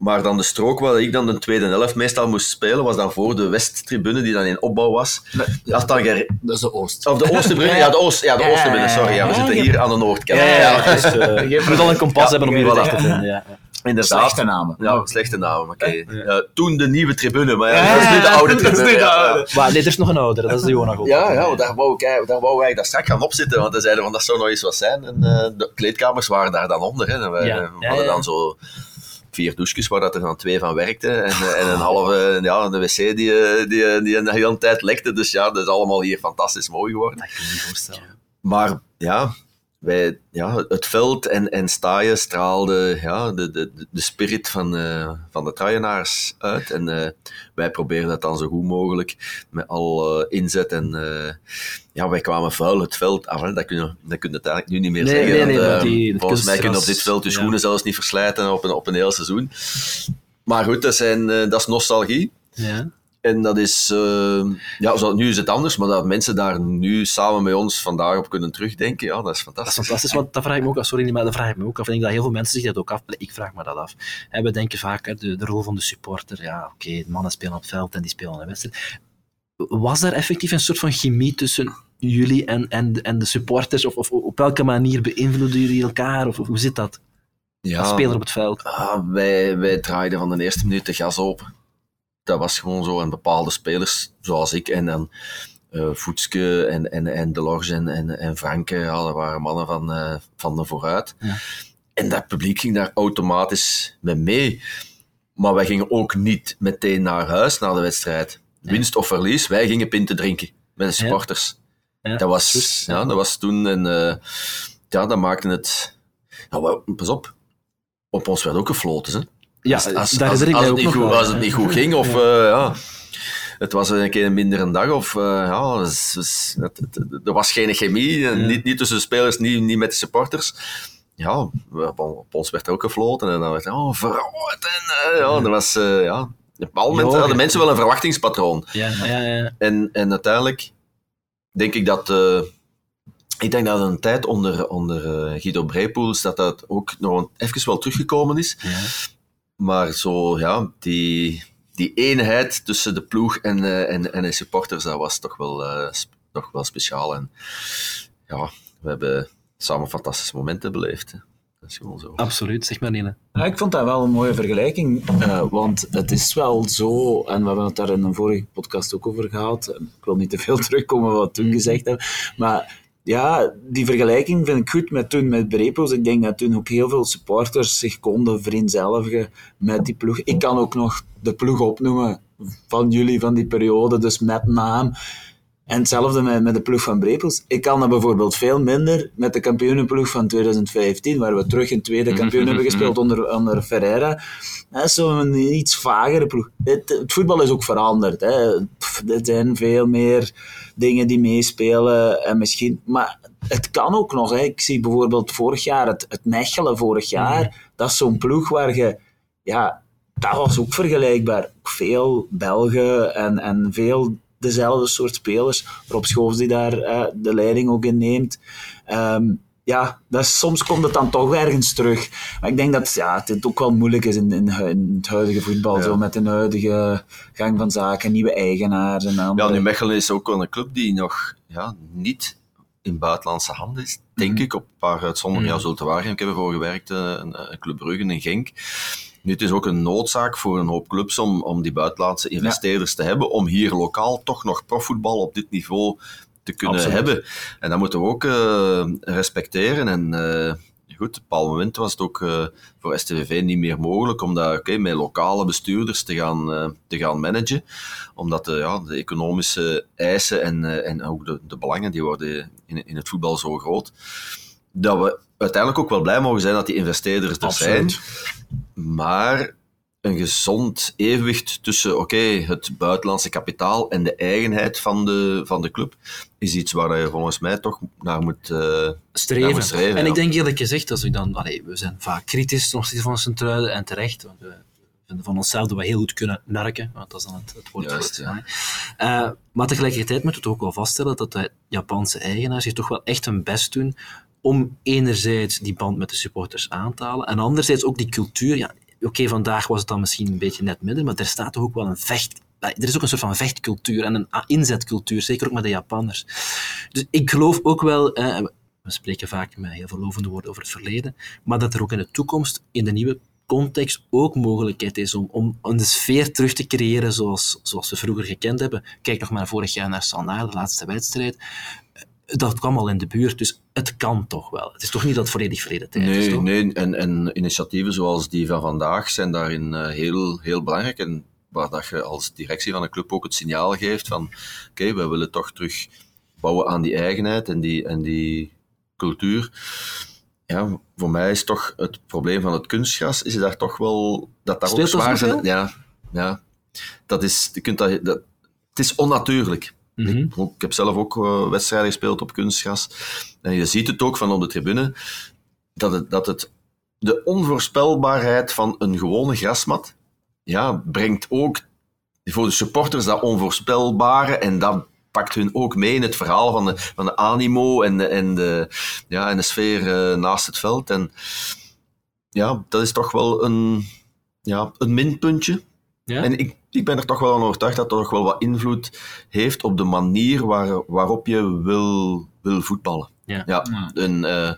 Maar dan de strook waar ik dan de tweede helft meestal moest spelen, was dan voor de Westtribune, die dan in opbouw was. Als dan gere- Dat is de Oost. of de Oosttribune, ja, de, Oost, ja, de Ja, Oosttribune, sorry. Ja, we ja, zitten hier aan de noordkant. Ja, ja, Dus, eh, je moet al een kompas Ja, hebben om je voilà. weg te vinden. Ja. inderdaad. Slechte namen. Ja, slechte naam. Oké. Ja, toen de nieuwe tribune, maar ja, Ja, dat is nu de oude dat is tribune. nu de ja. Maar dit is nog een oudere, dat is de Jonah Ja, ja, daar wou, ik, eigenlijk- daar wou wij daar straks gaan opzitten, want we zeiden van dat zou nog eens wat zijn. En eh, de kleedkamers waren daar dan onder. Hè. En Ja, eh, ja, hadden ja. dan zo vier douches waar dat er dan twee van werkten. En, eh, en een halve, ja, de wc die, eh, die, eh, die een hele tijd lekte. Dus ja, dat is allemaal hier fantastisch mooi geworden. Dat kan je niet voorstellen. Maar ja, wij, ja het veld en, en staaien straalde ja, de, de, de- spirit van, eh, van de truienaars uit. En eh, wij probeerden dat dan zo goed mogelijk met al eh, inzet. En ja, wij kwamen vuil het veld af. hè. Dat kun je, dat kun je het eigenlijk nu niet meer Nee, zeggen. nee, nee, want, want die- het volgens mij kun je op dit veld je ja. schoenen zelfs niet verslijten op een, op een heel seizoen. Maar goed, dat, zijn, dat is nostalgie. Ja. En dat is, eh, ja, zo, nu is het anders, maar dat mensen daar nu samen met ons vandaag op kunnen terugdenken, ja, dat is Dat is fantastisch. fantastisch, want dat vraag ik me ook af. Sorry, maar dat vraag ik me ook af. Ik denk dat heel veel mensen zich dat ook af. Ik vraag me dat af. En we denken vaak, hè, de, de rol van de supporter. Ja, oké, de mannen spelen op het veld en die spelen een wedstrijd. Was daar effectief een soort van chemie tussen jullie en, en, en de supporters? Of, of op welke manier beïnvloeden jullie elkaar? Of, of hoe zit dat? Ja, Als speler op het veld. ah, wij, wij draaiden van de eerste minuut de gas open. Dat was gewoon zo. En bepaalde spelers, zoals ik en dan eh Voetske en, en, en Delors en, en, en Franke, ja, dat waren mannen van, eh, van de vooruit. Ja. En dat publiek ging daar automatisch mee mee. Maar wij gingen ook niet meteen naar huis na de wedstrijd. Winst of verlies, wij gingen pinten drinken met de supporters. Ja, dat, was, ja, dat was toen en uh, ja, dat maakte het. Ja, pas op, op ons werd ook gefloten. Hè? Ja, als, als, daar als, ik als, mij het niet goed, als het niet goed ging, of ja. Uh, ja het was een keer een mindere dag, of uh, ja, dus, dus, het, het, het, er was geen chemie, ja. niet, niet tussen de spelers, niet, niet met de supporters. Ja, op ons werd er ook gefloten en dan werd oh, verrood. En uh, ja, dat was, uh, ja, op een moment hadden mensen wel een verwachtingspatroon. Ja, ja, ja. En, en uiteindelijk denk ik dat, uh, ik denk dat een tijd onder, onder Guido Brepoels, dat dat ook nog even wel teruggekomen is. Maar zo, ja, die, die eenheid tussen de ploeg en, uh, en, en de supporters, dat was toch wel, uh, toch wel speciaal. En ja, we hebben samen fantastische momenten beleefd. Hè. Dat is gewoon zo. Absoluut, zeg maar Nina. Ja, ik vond dat wel een mooie vergelijking, uh, want het is wel zo, en we hebben het daar in een vorige podcast ook over gehad, ik wil niet te veel [LAUGHS] terugkomen wat we toen gezegd hebben, maar ja, die vergelijking vind ik goed met toen met Brepos. Ik denk dat toen ook heel veel supporters zich konden vereenzelvigen met die ploeg. Ik kan ook nog de ploeg opnoemen van jullie, van die periode, dus met naam. En hetzelfde met, met de ploeg van Brepels. Ik kan dat bijvoorbeeld veel minder met de kampioenenploeg van 2015, waar we terug een tweede kampioen hebben gespeeld onder, onder Ferreira. Dat is zo'n iets vagere ploeg. Het, het, voetbal is ook veranderd. Hè. Er zijn veel meer dingen die meespelen. En misschien, maar het kan ook nog. Hè. Ik zie bijvoorbeeld vorig jaar, het, het Mechelen vorig jaar, mm. dat is zo'n ploeg waar je... Ja, dat was ook vergelijkbaar. Veel Belgen en, en veel dezelfde soort spelers. Rob Schoofs die daar uh, de leiding ook in neemt. Um, ja, dat is, soms komt het dan toch ergens terug. Maar ik denk dat ja, het ook wel moeilijk is in, in, in het huidige voetbal, ja. zo met de huidige gang van zaken, nieuwe eigenaars en andere. Ja, nu Mechelen is ook wel een club die nog ja, niet in buitenlandse handen is, denk mm. ik. Op een paar uitzonderingen, mm. ja, Zultewaargem, ik heb ervoor gewerkt, een, een Club Brugge en Genk. Nu, het is ook een noodzaak voor een hoop clubs om, om die buitenlandse investeerders ja. te hebben, om hier lokaal toch nog profvoetbal op dit niveau te kunnen Absoluut. hebben. En dat moeten we ook uh, respecteren. En uh, goed, op een bepaald moment was het ook uh, voor STVV niet meer mogelijk om dat okay, met lokale bestuurders te gaan, te gaan managen. Omdat de, ja, de economische eisen en, en ook de, de belangen die worden in, in het voetbal zo groot. Dat we uiteindelijk ook wel blij mogen zijn dat die investeerders er Absoluut. zijn. Maar een gezond evenwicht tussen oké, okay, het buitenlandse kapitaal en de eigenheid van de, van de club is iets waar je volgens mij toch naar moet, uh, streven. Naar moet streven. En ja. ik denk eerlijk gezegd, als ik dan, allee, we zijn vaak kritisch ten opzichte van Sint-Truiden en terecht, want we vinden van onszelf dat we heel goed kunnen narken, want dat is dan het, het woord Juist, voor het, ja. uh, Maar tegelijkertijd moeten we ook wel vaststellen dat de Japanse eigenaars zich toch wel echt hun best doen om enerzijds die band met de supporters aan te halen en anderzijds ook die cultuur. Ja, Oké, vandaag was het dan misschien een beetje net minder, maar er staat toch ook wel een vecht... Er is ook een soort van vechtcultuur en een inzetcultuur, zeker ook met de Japanners. Dus ik geloof ook wel... Eh, we spreken vaak met heel veel lovende woorden over het verleden, maar dat er ook in de toekomst, in de nieuwe context, ook mogelijkheid is om, om een sfeer terug te creëren zoals, zoals we vroeger gekend hebben. Kijk nog maar vorig jaar naar Standaard, de laatste wedstrijd dat kwam al in de buurt, dus het kan toch wel. Het is toch niet dat het volledig verleden tijd nee, is, toch? Nee, en, en initiatieven zoals die van vandaag zijn daarin uh, heel, heel belangrijk. En waar dat je als directie van een club ook het signaal geeft van oké, okay, we willen toch terug bouwen aan die eigenheid en die, en die cultuur. Ja, voor mij is toch het probleem van het kunstgras, is daar toch wel... Dat daar ook zwaar zijn. Ja, ja. Dat is, je kunt dat, dat, het is onnatuurlijk. Mhm. Ik, ik, heb zelf ook uh, wedstrijden gespeeld op kunstgras. En je ziet het ook van op de tribune, dat het, dat het de onvoorspelbaarheid van een gewone grasmat ja, brengt ook voor de supporters dat onvoorspelbare en dat pakt hun ook mee in het verhaal van de, van de animo en de, en de, ja, en de sfeer uh, naast het veld. En ja, dat is toch wel een, ja, een minpuntje. Ja? En ik, ik ben er toch wel aan overtuigd dat dat toch wel wat invloed heeft op de manier waar, waarop je wil, wil voetballen. Ja. Ja, en, uh,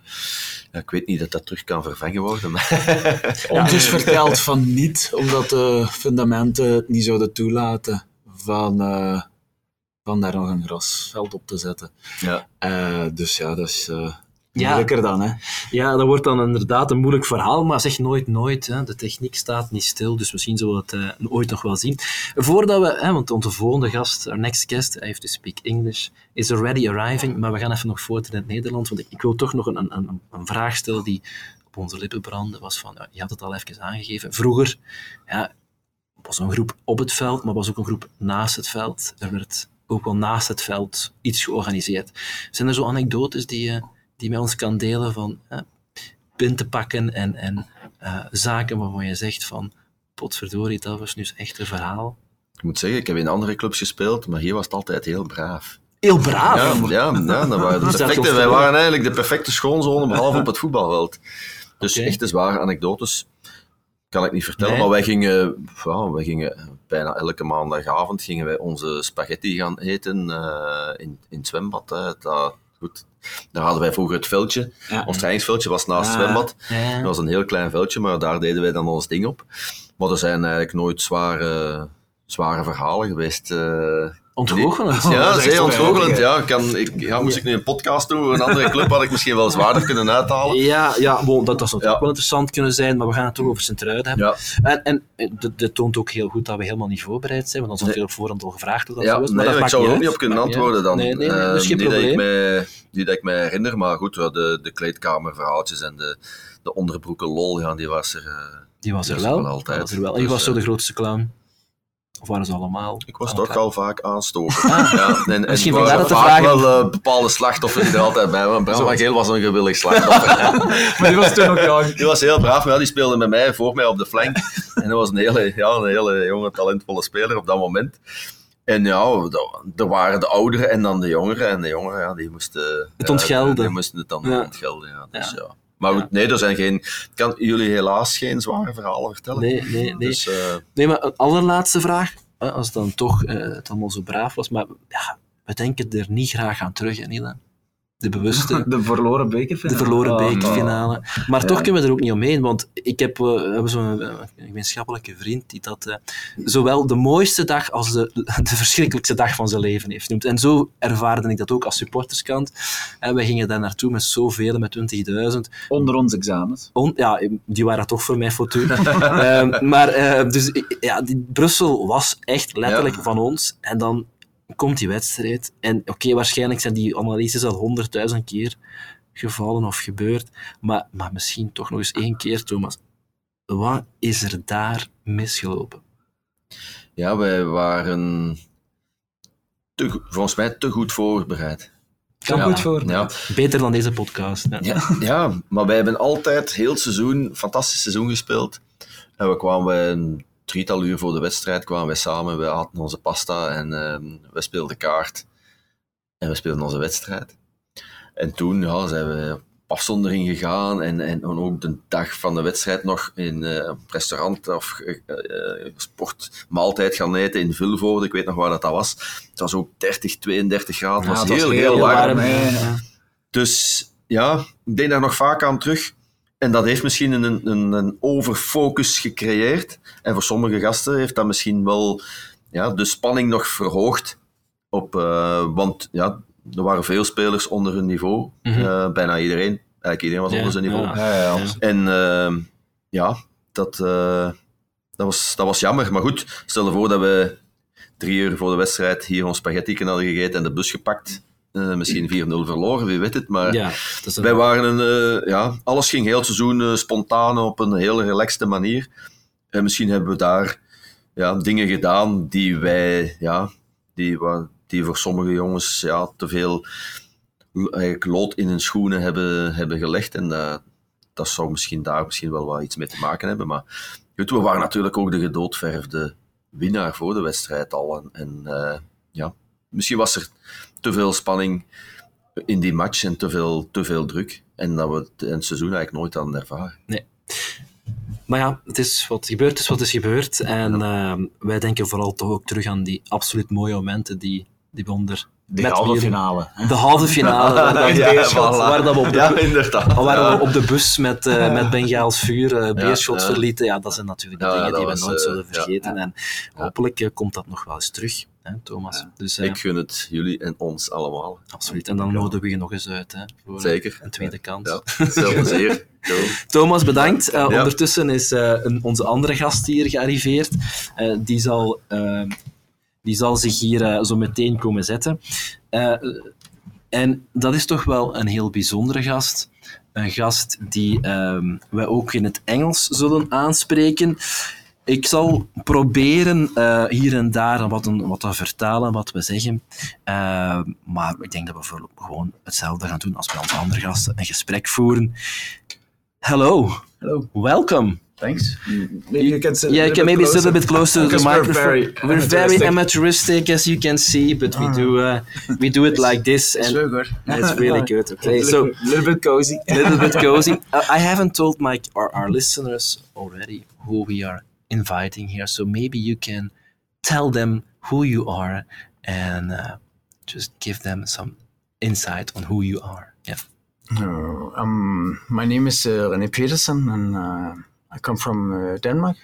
ja, ik weet niet dat dat terug kan vervangen worden. Maar [LAUGHS] Ons is verteld van niet, omdat de fundamenten het niet zouden toelaten van, uh, van daar nog een grasveld op te zetten. Ja. Uh, dus ja, dat is Ja. Moeilijker dan, hè. Ja, dat wordt dan inderdaad een moeilijk verhaal, maar zeg nooit nooit. Hè. De techniek staat niet stil, dus misschien zullen we het eh, ooit nog wel zien. Voordat we, hè, want onze volgende gast, our next guest, I have to speak English, is already arriving, maar we gaan even nog voort in het Nederlands, want ik, ik wil toch nog een, een, een vraag stellen die op onze lippen brandde, was van, ja, je had het al even aangegeven, vroeger ja, was een groep op het veld, maar was ook een groep naast het veld. Er werd ook wel naast het veld iets georganiseerd. Zijn er zo anekdotes die je die met ons kan delen van eh, punten pakken en, en uh, zaken waarvan je zegt van potverdorie, dat was nu echt een verhaal. Ik moet zeggen, ik heb in andere clubs gespeeld, maar hier was het altijd heel braaf. Heel braaf? Ja, ja, ja dat waren de perfecte, wij waren eigenlijk de perfecte schoonzone, behalve op het voetbalveld. Dus okay. echte zware anekdotes kan ik niet vertellen, nee. maar wij gingen, ja, wij gingen bijna elke maandagavond gingen wij onze spaghetti gaan eten uh, in, in het zwembad. Hè. Dat, goed, daar hadden wij vroeger het veldje. Ja. Ons trainingsveldje was naast het zwembad. Dat was een heel klein veldje, maar daar deden wij dan ons ding op. Maar er zijn eigenlijk nooit zware, zware verhalen geweest. Uh, Ontgoochelend. Ja, zeer ontgoochelend. Ja, kan, ik, ja, moest ik nu een podcast doen over een andere club, had ik misschien wel zwaarder kunnen uithalen. Ja, ja bon, dat, dat zou ja. ook wel interessant kunnen zijn, maar we gaan het toch over Sint-Truiden hebben. Ja. En, en dat toont ook heel goed dat we helemaal niet voorbereid zijn, want dan is natuurlijk op voorhand al gevraagd hoe dat ja, zo is. Maar nee, dat ik zou er ook niet op kunnen antwoorden dan. Nee, nee, nee, uh, dus geen niet, dat probleem. ik mij, niet dat ik mij herinner, maar goed, de, de kleedkamerverhaaltjes en de, de onderbroeken lol, ja, die was er... Uh, die was er wel. altijd. Was er wel. En je Dus, was zo uh, de grootste clown. Of waren ze allemaal? Ik was aan toch al vaak aanstoken. Ja, en, en Misschien waren dat vaak vragen- wel uh, bepaalde slachtoffers die er altijd bij waren. Bram van Geel was een gewillig slachtoffer. [LAUGHS] Maar die was toen ook jong. Die was heel braaf, maar ja, die speelde met mij voor mij op de flank. En dat was een hele, ja, een hele jonge, talentvolle speler op dat moment. En ja, er waren de ouderen en dan de jongeren. En de jongeren, ja, die moesten... Het ontgelden. Die, die moesten het dan Ja. ontgelden, ja. Dus, Ja. Maar goed, nee, er zijn geen... Ik kan jullie helaas geen zware verhalen vertellen. Nee, nee, nee. Dus, eh, Nee, maar een allerlaatste vraag. Als het dan toch eh, het allemaal zo braaf was. Maar ja, we denken er niet graag aan terug, hè, Niela? De bewuste, [LAUGHS] De verloren bekerfinale. de verloren Oh, bekerfinale. Maar toch kunnen we er ook niet omheen. Want ik heb eh, we hebben zo'n eh, een gemeenschappelijke vriend die dat eh, zowel de mooiste dag als de, [LAUGHS] de verschrikkelijkste dag van zijn leven heeft genoemd. En zo ervaarde ik dat ook als supporterskant. En wij gingen daar naartoe met zoveel, met 20.000. Onder onze examens. On- ja, die waren toch voor mij fortuin. [LAUGHS] Ehm, maar eh, dus, ja, die, Brussel was echt letterlijk Ja. van ons. En dan komt die wedstrijd. En oké, waarschijnlijk zijn die analyses al honderdduizend keer gevallen of gebeurd. Maar, maar misschien toch nog eens één keer, Thomas. Wat is er daar misgelopen? ja, wij waren te, volgens mij te goed voorbereid. Kan Ja. goed voor. Ja, Beter dan deze podcast. Ja, ja, maar wij hebben altijd heel het seizoen, een fantastisch seizoen gespeeld. En we kwamen drietal uur voor de wedstrijd, kwamen wij samen, we aten onze pasta en ehm we speelden kaart. En we speelden onze wedstrijd. En toen ja, zijn we op afzondering gegaan en, en ook de dag van de wedstrijd nog in eh, een restaurant of eh, eh, sportmaaltijd gaan eten in Vilvoorde. Ik weet nog waar dat, dat was. Het was ook 30, 32 graden. Het Ja, was het was heel, heel heel warm. warm, hè. Ja. Dus ja, ik denk daar nog vaak aan terug. En dat heeft misschien een, een, een overfocus gecreëerd. En voor sommige gasten heeft dat misschien wel ja, de spanning nog verhoogd. Op, eh, want ja, er waren veel spelers onder hun niveau. Mhm. Eh, bijna iedereen. Eigenlijk iedereen was Ja, onder zijn niveau. ja. Ja, ja, Ja. En eh, ja, dat, eh, dat, was, dat was jammer. Maar goed, stel je voor dat we drie uur voor de wedstrijd hier ons spaghetti hadden gegeten en de bus gepakt. Eh, misschien 4-0 verloren, wie weet het. Maar Ja, een- wij waren een, eh, ja, alles ging heel het seizoen eh, spontaan op een heel relaxte manier. En misschien hebben we daar ja, dingen gedaan die wij, ja, die, die voor sommige jongens ja, te veel eigenlijk lood in hun schoenen hebben, hebben gelegd. En dat, dat zou misschien daar misschien wel wat iets mee te maken hebben. Maar goed, we waren natuurlijk ook de gedoodverfde winnaar voor de wedstrijd al. En, en ja, misschien was er te veel spanning in die match en te veel, te veel druk. En dat we het seizoen eigenlijk nooit hadden ervaren. Maar ja, het is wat gebeurd is wat is gebeurd. En ehm, wij denken vooral toch ook terug aan die absoluut mooie momenten die, die we onder... De met halve finale. hè. De halve finale. Waar, [LAUGHS] dat Ja, Beerschot- voilà. waar dat we op de, Ja, inderdaad. waar Ja. we op de bus met, eh [LAUGHS] met Bengaals vuur eh Beerschot ja. verlieten. Ja, dat zijn natuurlijk de dingen die we was, nooit eh, zullen ja. vergeten. En hopelijk komt dat nog wel eens terug. Hè, Thomas. Ja. Dus, uh, ik gun het jullie en ons allemaal. Absoluut. En dan nodigen we je nog eens uit. Hè, voor Zeker. Een tweede kans. Ja, plezier. Thomas, bedankt. Uh, ja. Ondertussen is een, onze andere gast hier gearriveerd. die, zal, die zal zich hier zo meteen komen zetten. en dat is toch wel een heel bijzondere gast een gast die um, wij ook in het Engels zullen aanspreken. Ik zal proberen uh, hier en daar wat, een, wat te vertalen, wat we zeggen. Uh, maar ik denk dat we voor, gewoon hetzelfde gaan doen als bij onze andere gasten. Een gesprek voeren. Hello. Hello. Welcome. Thanks. Maybe you can sit yeah, you can maybe sit a bit closer to the microphone. We're very, we're very amateuristic, as you can see, but we do uh, we do it like this, and it's really good. It's really good. Okay, so a little bit cozy. A little bit [LAUGHS] cozy. Uh, I haven't told my our, our listeners already who we are inviting here, so maybe you can tell them who you are and uh, just give them some insight on who you are. Yeah. Uh, um, my name is uh, René Petersen, and uh, I come from uh, Denmark,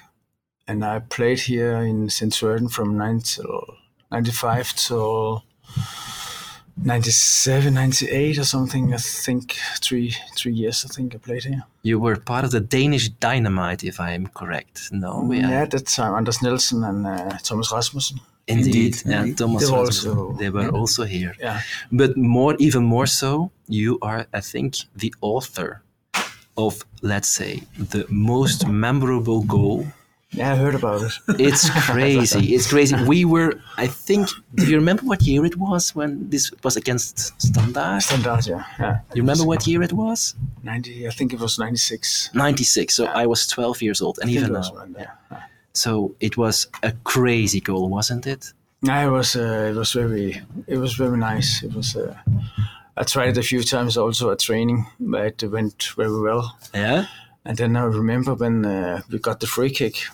and I played here in Sint from 95 till 97, 98 or something. I think three three years. I think I played here. You were part of the Danish Dynamite, if I am correct. No, yeah, yeah at that time Anders Nielsen and uh, Thomas Rasmussen. Indeed, Indeed. yeah, Indeed. Thomas they were, also, they were yeah. also here. Yeah, but more, even more so, you are, I think, the author of, let's say, the most memorable goal. Yeah, I heard about it. [LAUGHS] It's [LAUGHS] crazy. it's crazy. We were, I think, do you remember what year it was when this was against Standard? Standard, yeah. yeah. You remember what year it was? 90, I think it was 96. 96. So yeah. I was 12 years old. And even now. One, yeah. yeah. So it was a crazy goal, wasn't it? Yeah, it was. Uh, it was very. It was very nice. It was. Uh, I tried it a few times also at training, but it went very well. Yeah. And then I remember when uh, we got the free kick,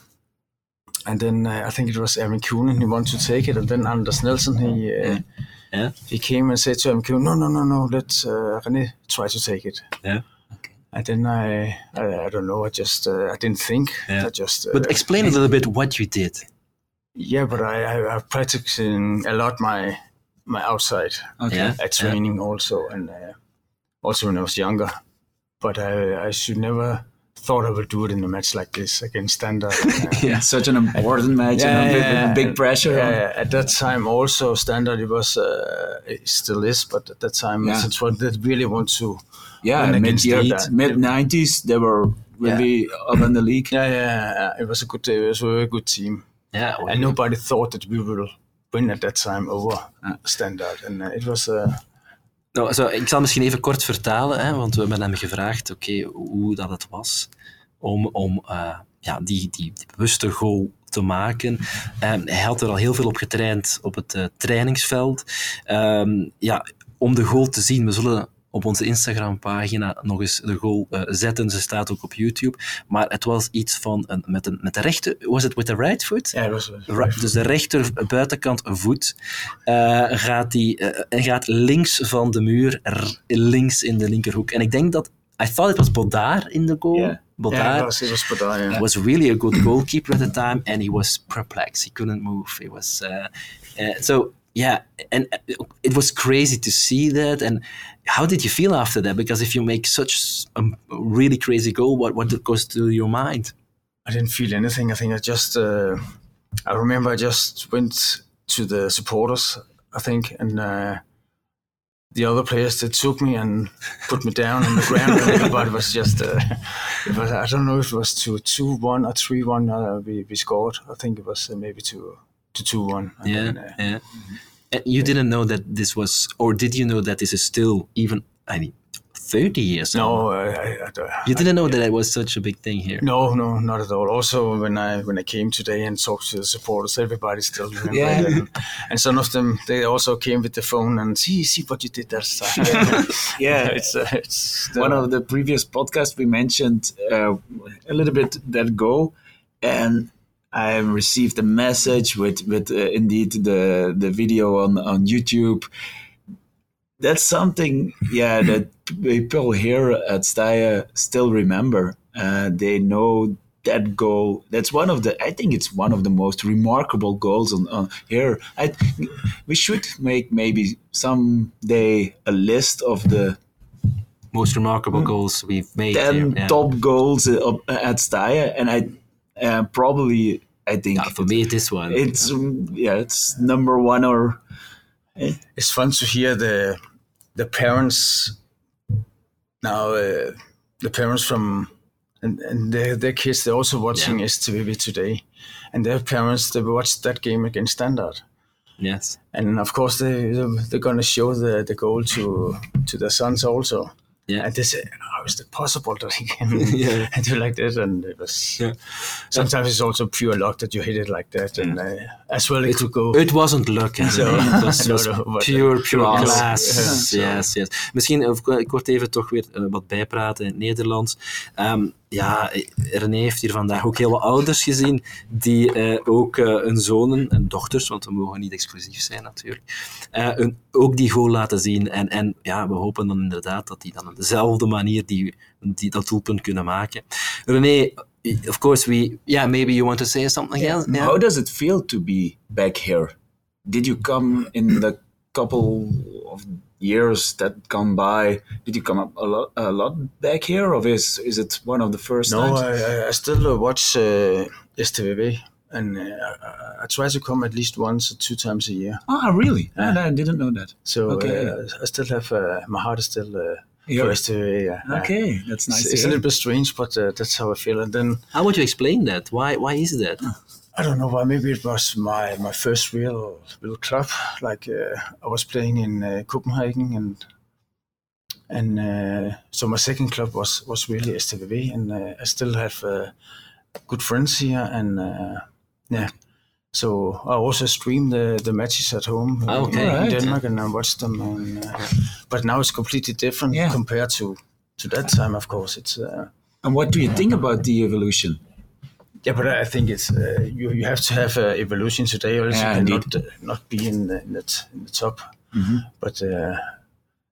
and then uh, I think it was Aaron Kuhn, he wanted to take it, and then Anders Nelson, he uh, yeah. he came and said to Aaron Kuhn, no, no, no, no, let uh, René try to take it. Yeah. Okay. And then I, I, I don't know, I just, uh, I didn't think. Yeah. I just. but explain a little bit what you did. Yeah, but I, I, I practicing a lot my my outside okay. yeah. at training also, and uh, also when I was younger. But I, I should never thought I would do it in a match like this against Standard. [LAUGHS] Uh, yeah, such an important match yeah, and yeah, big, big pressure. Yeah, at that time also Standard it was uh, it still is, but at that time yeah. since what they really want to yeah mid mid nineties they were really up in the league. Yeah, yeah, it was a good it was a very good team. Yeah, and nobody thought that we will win at that time over Standard, and uh, it was. Uh, nou, zo, ik zal misschien even kort vertalen, hè, want we hebben hem gevraagd okay, hoe dat het was om, om uh, ja, die, die, bewuste goal te maken. Um, hij had er al heel veel op getraind op het uh, trainingsveld. Um, ja, om de goal te zien, we zullen op onze Instagram-pagina nog eens de goal uh, zetten. Ze staat ook op YouTube. Maar het was iets van een, met, een, met de rechter... Was het with the right foot? Ja, dat was right, Dus de rechter buitenkant voet uh, gaat, die, uh, gaat links van de muur, links in de linkerhoek. En ik denk dat... I thought it was Bodar in the goal. Yeah. Bodar yeah, it was, was, yeah. was really a good goalkeeper at the time, and he was perplexed. He couldn't move. He was... so, yeah, and it was crazy to see that. And how did you feel after that? Because if you make such a really crazy goal, what what goes through your mind? I didn't feel anything. I think I just, uh, I remember I just went to the supporters, I think, and uh, the other players that took me and put me down on the ground. and everybody was just, uh, it was, I don't know if it was to 2 1 or 3 1 uh, we, we scored. I think it was maybe to to two one. Yeah, then, uh, yeah. Mm-hmm. You didn't know that this was, or did you know that this is still even? I mean, thirty years. No, I, I, I, you didn't know that it was such a big thing here. No, no, not at all. Also, when I when I came today and talked to the supporters, everybody still [LAUGHS] remember. yeah. And, and, some of them they also came with the phone and see see what you did there. [LAUGHS] yeah, yeah, [LAUGHS] it's uh, it's one of the previous podcasts we mentioned uh, a little bit that goal and I received a message with with uh, indeed the the video on on YouTube. That's something, yeah, that people here at Steyr still remember. Uh, they know that goal. That's one of the. I think it's one of the most remarkable goals on, on here. I we should make maybe someday a list of the most remarkable goals we've made. ten here, yeah. top goals uh, at Steyr, and I uh, probably I think Yeah, for me, it is this one. it's um, yeah it's number one or it's fun to hear the the parents now uh, the parents from and, and their, their kids they're also watching STVV today. And their parents they watched that game against Standard. Yes. and of course they they're going to show the, the goal to to their sons also Yeah. and they say how is it possible that he can Yeah. do like that and it was Yeah. sometimes it's also pure luck that you hit it like that and uh, as well it, could go Het wasn't luck. Zo. [LAUGHS] het [LAUGHS] was, [LAUGHS] pure, pure Class. Yes, yes. Misschien, eh, ik word even toch weer eh, wat bijpraten in het Nederlands. Ehm, ja, René heeft hier vandaag ook heel wat ouders gezien die eh, ook eh, hun zonen en dochters, want we mogen niet exclusief zijn natuurlijk, eh, hun- ook die goal laten zien. En, en ja, we hopen dan inderdaad dat die dan op dezelfde manier die, die dat doelpunt kunnen maken. René, of course, we, yeah, maybe you want to say something else? Yeah. How does it feel to be back here? Did you come in the couple of years that gone by? Did you come up a lot, a lot back here, or is is it one of the first No. I, I- I still uh, watch uh, STVV, and uh, I, I try to come at least once or two times a year. Ah, really? Ah, I didn't know that. So Okay. uh, I still have uh, my heart is still uh, Yeah. for STVV. Yeah. Yeah. Okay, that's nice. It's, it's a little bit strange, but uh, that's how I feel. And then How would you explain that? Why, why is that? I don't know why. Maybe it was my, my first real real club. Like uh, I was playing in uh, Copenhagen, and and uh, so my second club was was really STVV, and uh, I still have uh, good friends here, and uh, yeah. So I also stream the, the matches at home uh, Okay. in, in. Denmark, and I watch them. And, uh, but now it's completely different Yeah. compared to to that time. Of course, it's. Uh, And what do you think about the evolution? Yeah, but I think it's uh, you. You have to have uh, evolution today, or else Yeah, you cannot uh, not be in the, in the, in the top. But uh,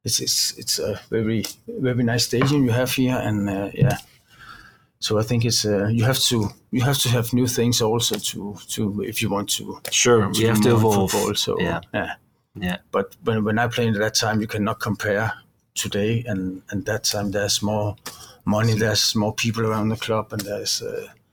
it's it's it's a very very nice stadium you have here, and uh, yeah. So I think it's uh, you have to you have to have new things also to to if you want to. Sure, we do have to evolve. Football, so yeah, yeah. yeah, But when when I played at that time, you cannot compare today and and that time. There's more money. There's more people around the club, and there's.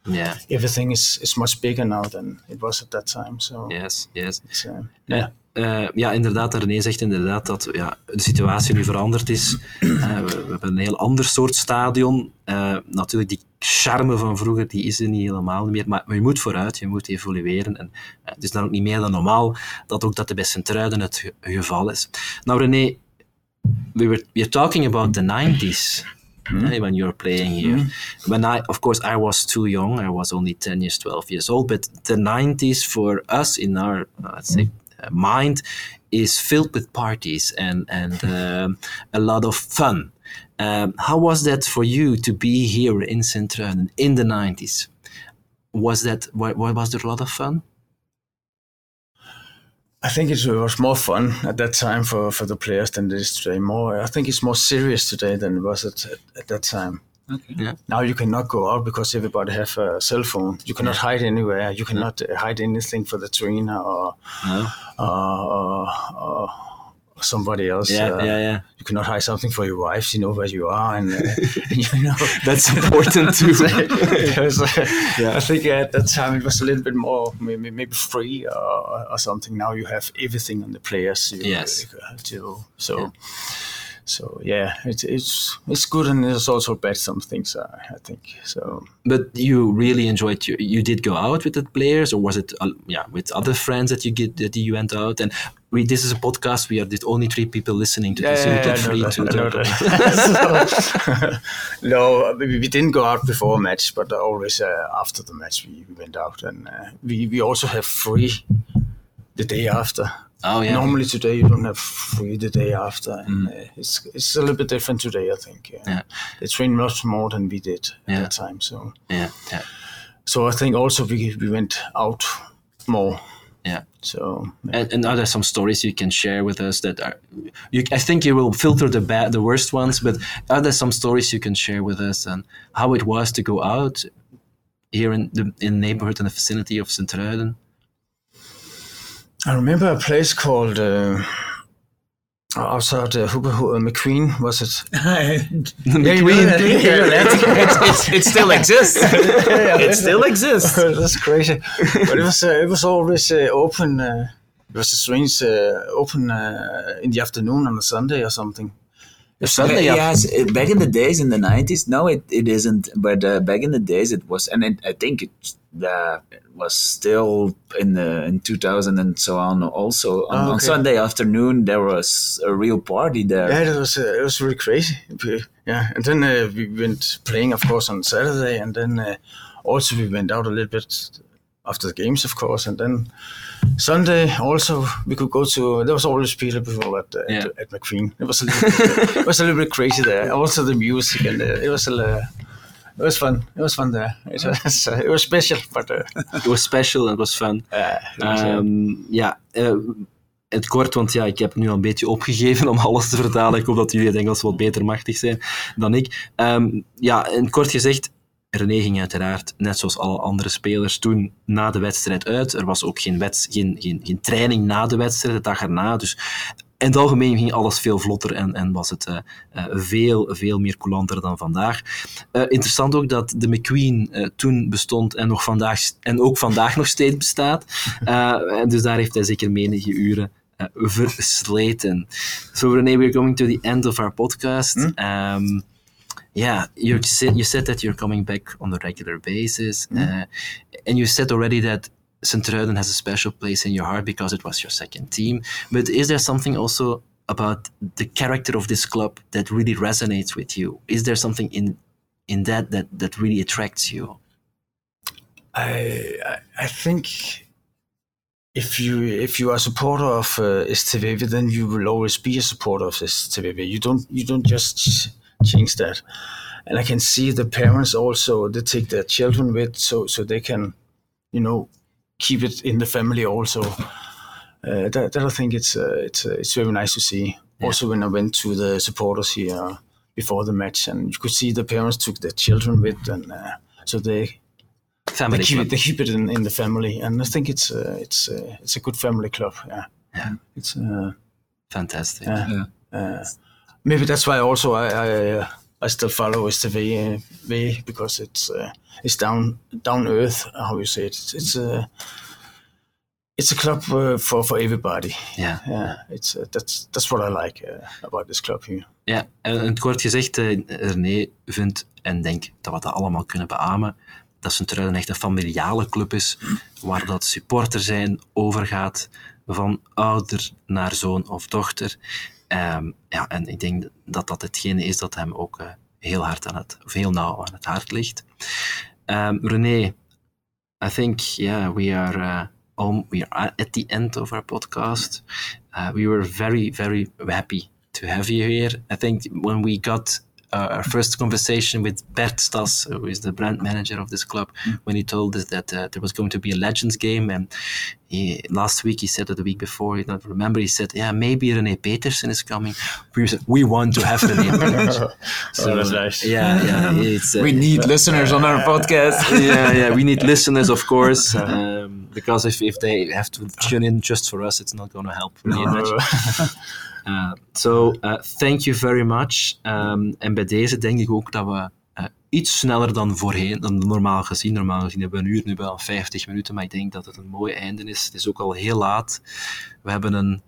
Yeah. everything is, is much bigger now than it was at that time. So Yes, yes. it's, uh, Ja. Eh, ja, inderdaad. René zegt inderdaad dat ja, de situatie nu veranderd is. Eh, we, we hebben een heel ander soort stadion. Eh, natuurlijk, die charme van vroeger die is er niet helemaal meer. Maar, je moet vooruit, je moet evolueren. En eh, het is dan ook niet meer dan normaal dat ook dat bij Sint-Truiden het ge- geval is. Nou, René, we were we're talking about the 90s. Eh, when you were playing here, when I, of course, I was too young. I was only ten years, twelve years old. But the '90s for us, in our uh, let's say uh, mind, is filled with parties and and [LAUGHS] um, a lot of fun. Um, how was that for you to be here in Sint-Truiden in the '90s? Was that wa- was there a lot of fun? I think it was more fun at that time for, for the players than it is today. More, I think it's more serious today than it was at, at, at that time. Okay. Yeah. Now you cannot go out because everybody have a cell phone. You cannot hide anywhere. You cannot uh, hide anything for the trainer or No. or, or, or somebody else. Yeah, Uh, yeah, yeah. You cannot hide something for your wife. She know where you are, and uh, [LAUGHS] you know That's important too. [LAUGHS] Because, uh, I think at that time it was a little bit more maybe, maybe free or, or something. Now you have everything on the players. You, Yes. uh, to, so, so yeah, it's it's it's good and it's also bad. Some things uh, I think so. But you really enjoyed. You, you did go out with the players, or was it uh, yeah with other friends that you get that you went out? And we this is a podcast. We are the only three people listening to this. so you I feel know free that, to talk that. [LAUGHS] So, [LAUGHS] no, we, we didn't go out before a match, but always uh, after the match we, we went out, and uh, we we also have free the day after. Oh yeah. Normally today you don't have free the day after, and uh, it's it's a little bit different today. I think. Uh, Yeah. They train much more than we did at Yeah. that time. So Yeah, yeah, so I think also we we went out more. yeah. So And, and are there some stories you can share with us that are? You, I think you will filter the bad, the worst ones, but are there some stories you can share with us and how it was to go out here in the, in the neighborhood in the vicinity of Sint-Truiden? I remember a place called uh, outside uh, Hooper, uh, McQueen, was it? [LAUGHS] McQueen. it, it still exists. [LAUGHS] it still exists. [LAUGHS] That's crazy. but it was uh, it was always uh, open. Uh, it was a strange uh, open uh, in the afternoon on a Sunday or something. Sunday, yeah. yes, it, back in the days in the 90s, no, it, it isn't. But uh, back in the days, it was, and it, I think it, uh, it was still in the in 2000 and so on. Also, on, Oh, on. Sunday afternoon, there was a real party there. Yeah, it was uh, it was really crazy. Yeah, and then uh, we went playing, of course, on Saturday, and then uh, also we went out a little bit after the games, of course, and then Sunday also we could go to. There was always Peter people at uh, Yeah. at, at McQueen. It was a little bit, it was a little bit crazy there. Also the music and uh, it was a. Uh, it was fun. It was fun there. It was, uh, it was special, but uh, It was special and it was fun. [LAUGHS] was, uh, Ehm, ja, eh, het kort, want ja, ik heb nu al een beetje opgegeven om alles te vertalen. Ik hoop dat jullie het Engels wat beter machtig zijn dan ik. Ehm, ja, in kort gezegd, René ging uiteraard, net zoals alle andere spelers, toen na de wedstrijd uit. Er was ook geen, wets, geen, geen, geen training na de wedstrijd, de dag erna. Dus in het algemeen ging alles veel vlotter en, en was het eh, eh, veel, veel meer coulanter dan vandaag. Eh, interessant ook dat de McQueen toen bestond en, nog vandaag, en ook vandaag nog steeds bestaat. En dus daar heeft hij zeker menige uren versleten. So René, we're going to the end of our podcast. Um, yeah, you said, you said that you're coming back on a regular basis, uh, and you said already that Sint-Truiden has a special place in your heart because it was your second team. But is there something also about the character of this club that really resonates with you? Is there something in in that that, that really attracts you? I I- think if you if you are a supporter of uh, STVV, then you will always be a supporter of STVV. You don't you don't just change that. And I can see the parents also they take their children with so so they can, you know, keep it in the family also. Uh, that, that I think it's uh, it's uh, it's very nice to see. Also, when I went to the supporters here before the match, and you could see the parents took their children with, and uh, so they Family they keep club. it, they keep it in, in the family, and I think it's uh, it's uh, it's a good family club. Yeah, Yeah. It's uh, Fantastic. yeah. Uh, maybe that's why also I I, uh, I still follow STV uh, V because it's uh, it's down down earth. How you say it? It's it's a it's a club uh, for for everybody. Yeah. Yeah, it's uh, that's that's what I like uh, about this club here. Ja, en het kort gezegd, eh, René vindt en denkt dat we dat allemaal kunnen beamen, dat Sint-Truiden echt een familiale club is, waar dat supporter zijn overgaat van ouder naar zoon of dochter. Ehm, ja, en ik denk dat dat hetgene is dat hem ook eh, heel hard aan het, of heel nauw aan het hart ligt. Ehm René, I think, yeah, we are, uh, we are at the end of our podcast. Uh, we were very, very happy to have you here. I think when we got uh, our first conversation with Bert Stas, who is the brand manager of this club, when he told us that uh, there was going to be a Legends game, and he, last week he said, or the week before, I don't remember, he said, "Yeah, maybe Rene Petersen is coming." We said, "We want to have Rene [LAUGHS] Petersen." so, that's nice. Yeah, yeah, it's uh, We need listeners on our podcast. [LAUGHS] yeah, yeah. We need listeners, of course, um, because if, if they have to tune in just for us, it's not going to help really much. Uh, so, uh, thank you very much. Um, en bij deze denk ik ook dat we uh, iets sneller dan voorheen, dan normaal gezien. Normaal gezien hebben we een uur, nu wel 50 minuten, maar ik denk dat het een mooi einde is. Het is ook al heel laat. We hebben een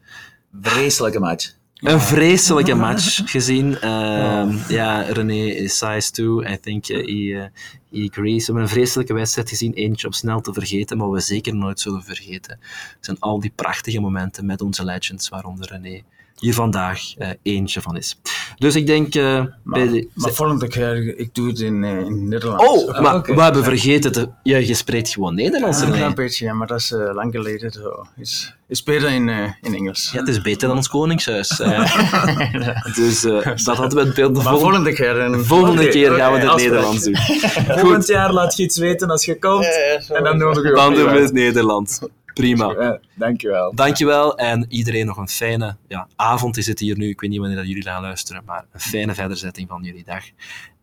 Vreselijke match. een vreselijke match gezien. Um, Ja, René size too. I think uh, he, uh, he agrees. We hebben een vreselijke wedstrijd gezien. Eentje om snel te vergeten, maar we zeker nooit zullen vergeten. Het zijn al die prachtige momenten met onze legends, waaronder René hier vandaag uh, eentje van is. Dus ik denk... Uh, bij Maar, de, maar volgende keer, ik doe het in, uh, in Nederlands. Oh, maar we hebben vergeten te... Ja, je spreekt gewoon Nederlands, een René. klein beetje, ja, maar dat is uh, lang geleden. So it's, it's better in, uh, in Engels. Ja, het is beter dan ons koningshuis. [LAUGHS] Uh, dus uh, dat hadden we het beeld... maar volgende, volgende keer... En, volgende keer gaan we het. Nederlands doen. [LAUGHS] Volgend jaar laat je iets weten als je komt. en dan nodigen we Dan opnieuw doen we het Nederlands. Prima. Dankjewel. Dankjewel en iedereen nog een fijne ja, avond is het hier nu. Ik weet niet wanneer dat jullie gaan luisteren, maar een fijne verderzetting van jullie dag.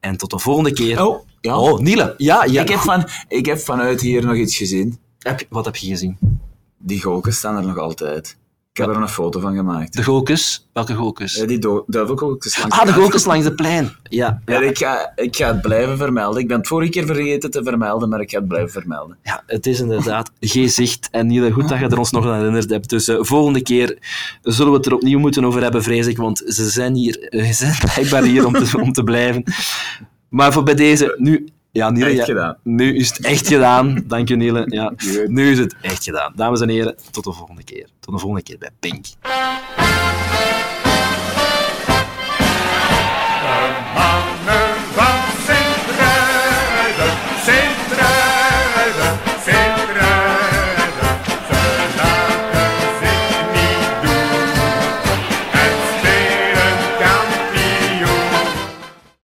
En tot de volgende keer. Oh, ja. Oh, Niele. Ja, ja. Ik heb, van, ik heb vanuit hier nog iets gezien. Heb, wat heb je gezien? Die golken staan er nog altijd. Ik heb er een foto van gemaakt. De golkes? Welke golkes? Ja, die duivelgolkes. Ah, de golkes langs de plein. Ja. ja. ik, ga, ik ga het blijven vermelden. Ik ben het vorige keer vergeten te vermelden, maar ik ga het blijven vermelden. Ja, het is inderdaad [LAUGHS] geen zicht. En Niele, goed dat je er ons nog aan herinnerd hebt. Dus uh, volgende keer zullen we het er opnieuw moeten over hebben, vrees ik. Want ze zijn hier, ze zijn blijkbaar hier om te, om te blijven. Maar voor bij deze, nu ja, Niele, echt gedaan. nu is het echt gedaan. Dank je, Niele. Ja, [LAUGHS] nu is het echt gedaan. Dames en heren, tot de volgende keer. Tot de volgende keer bij Pink.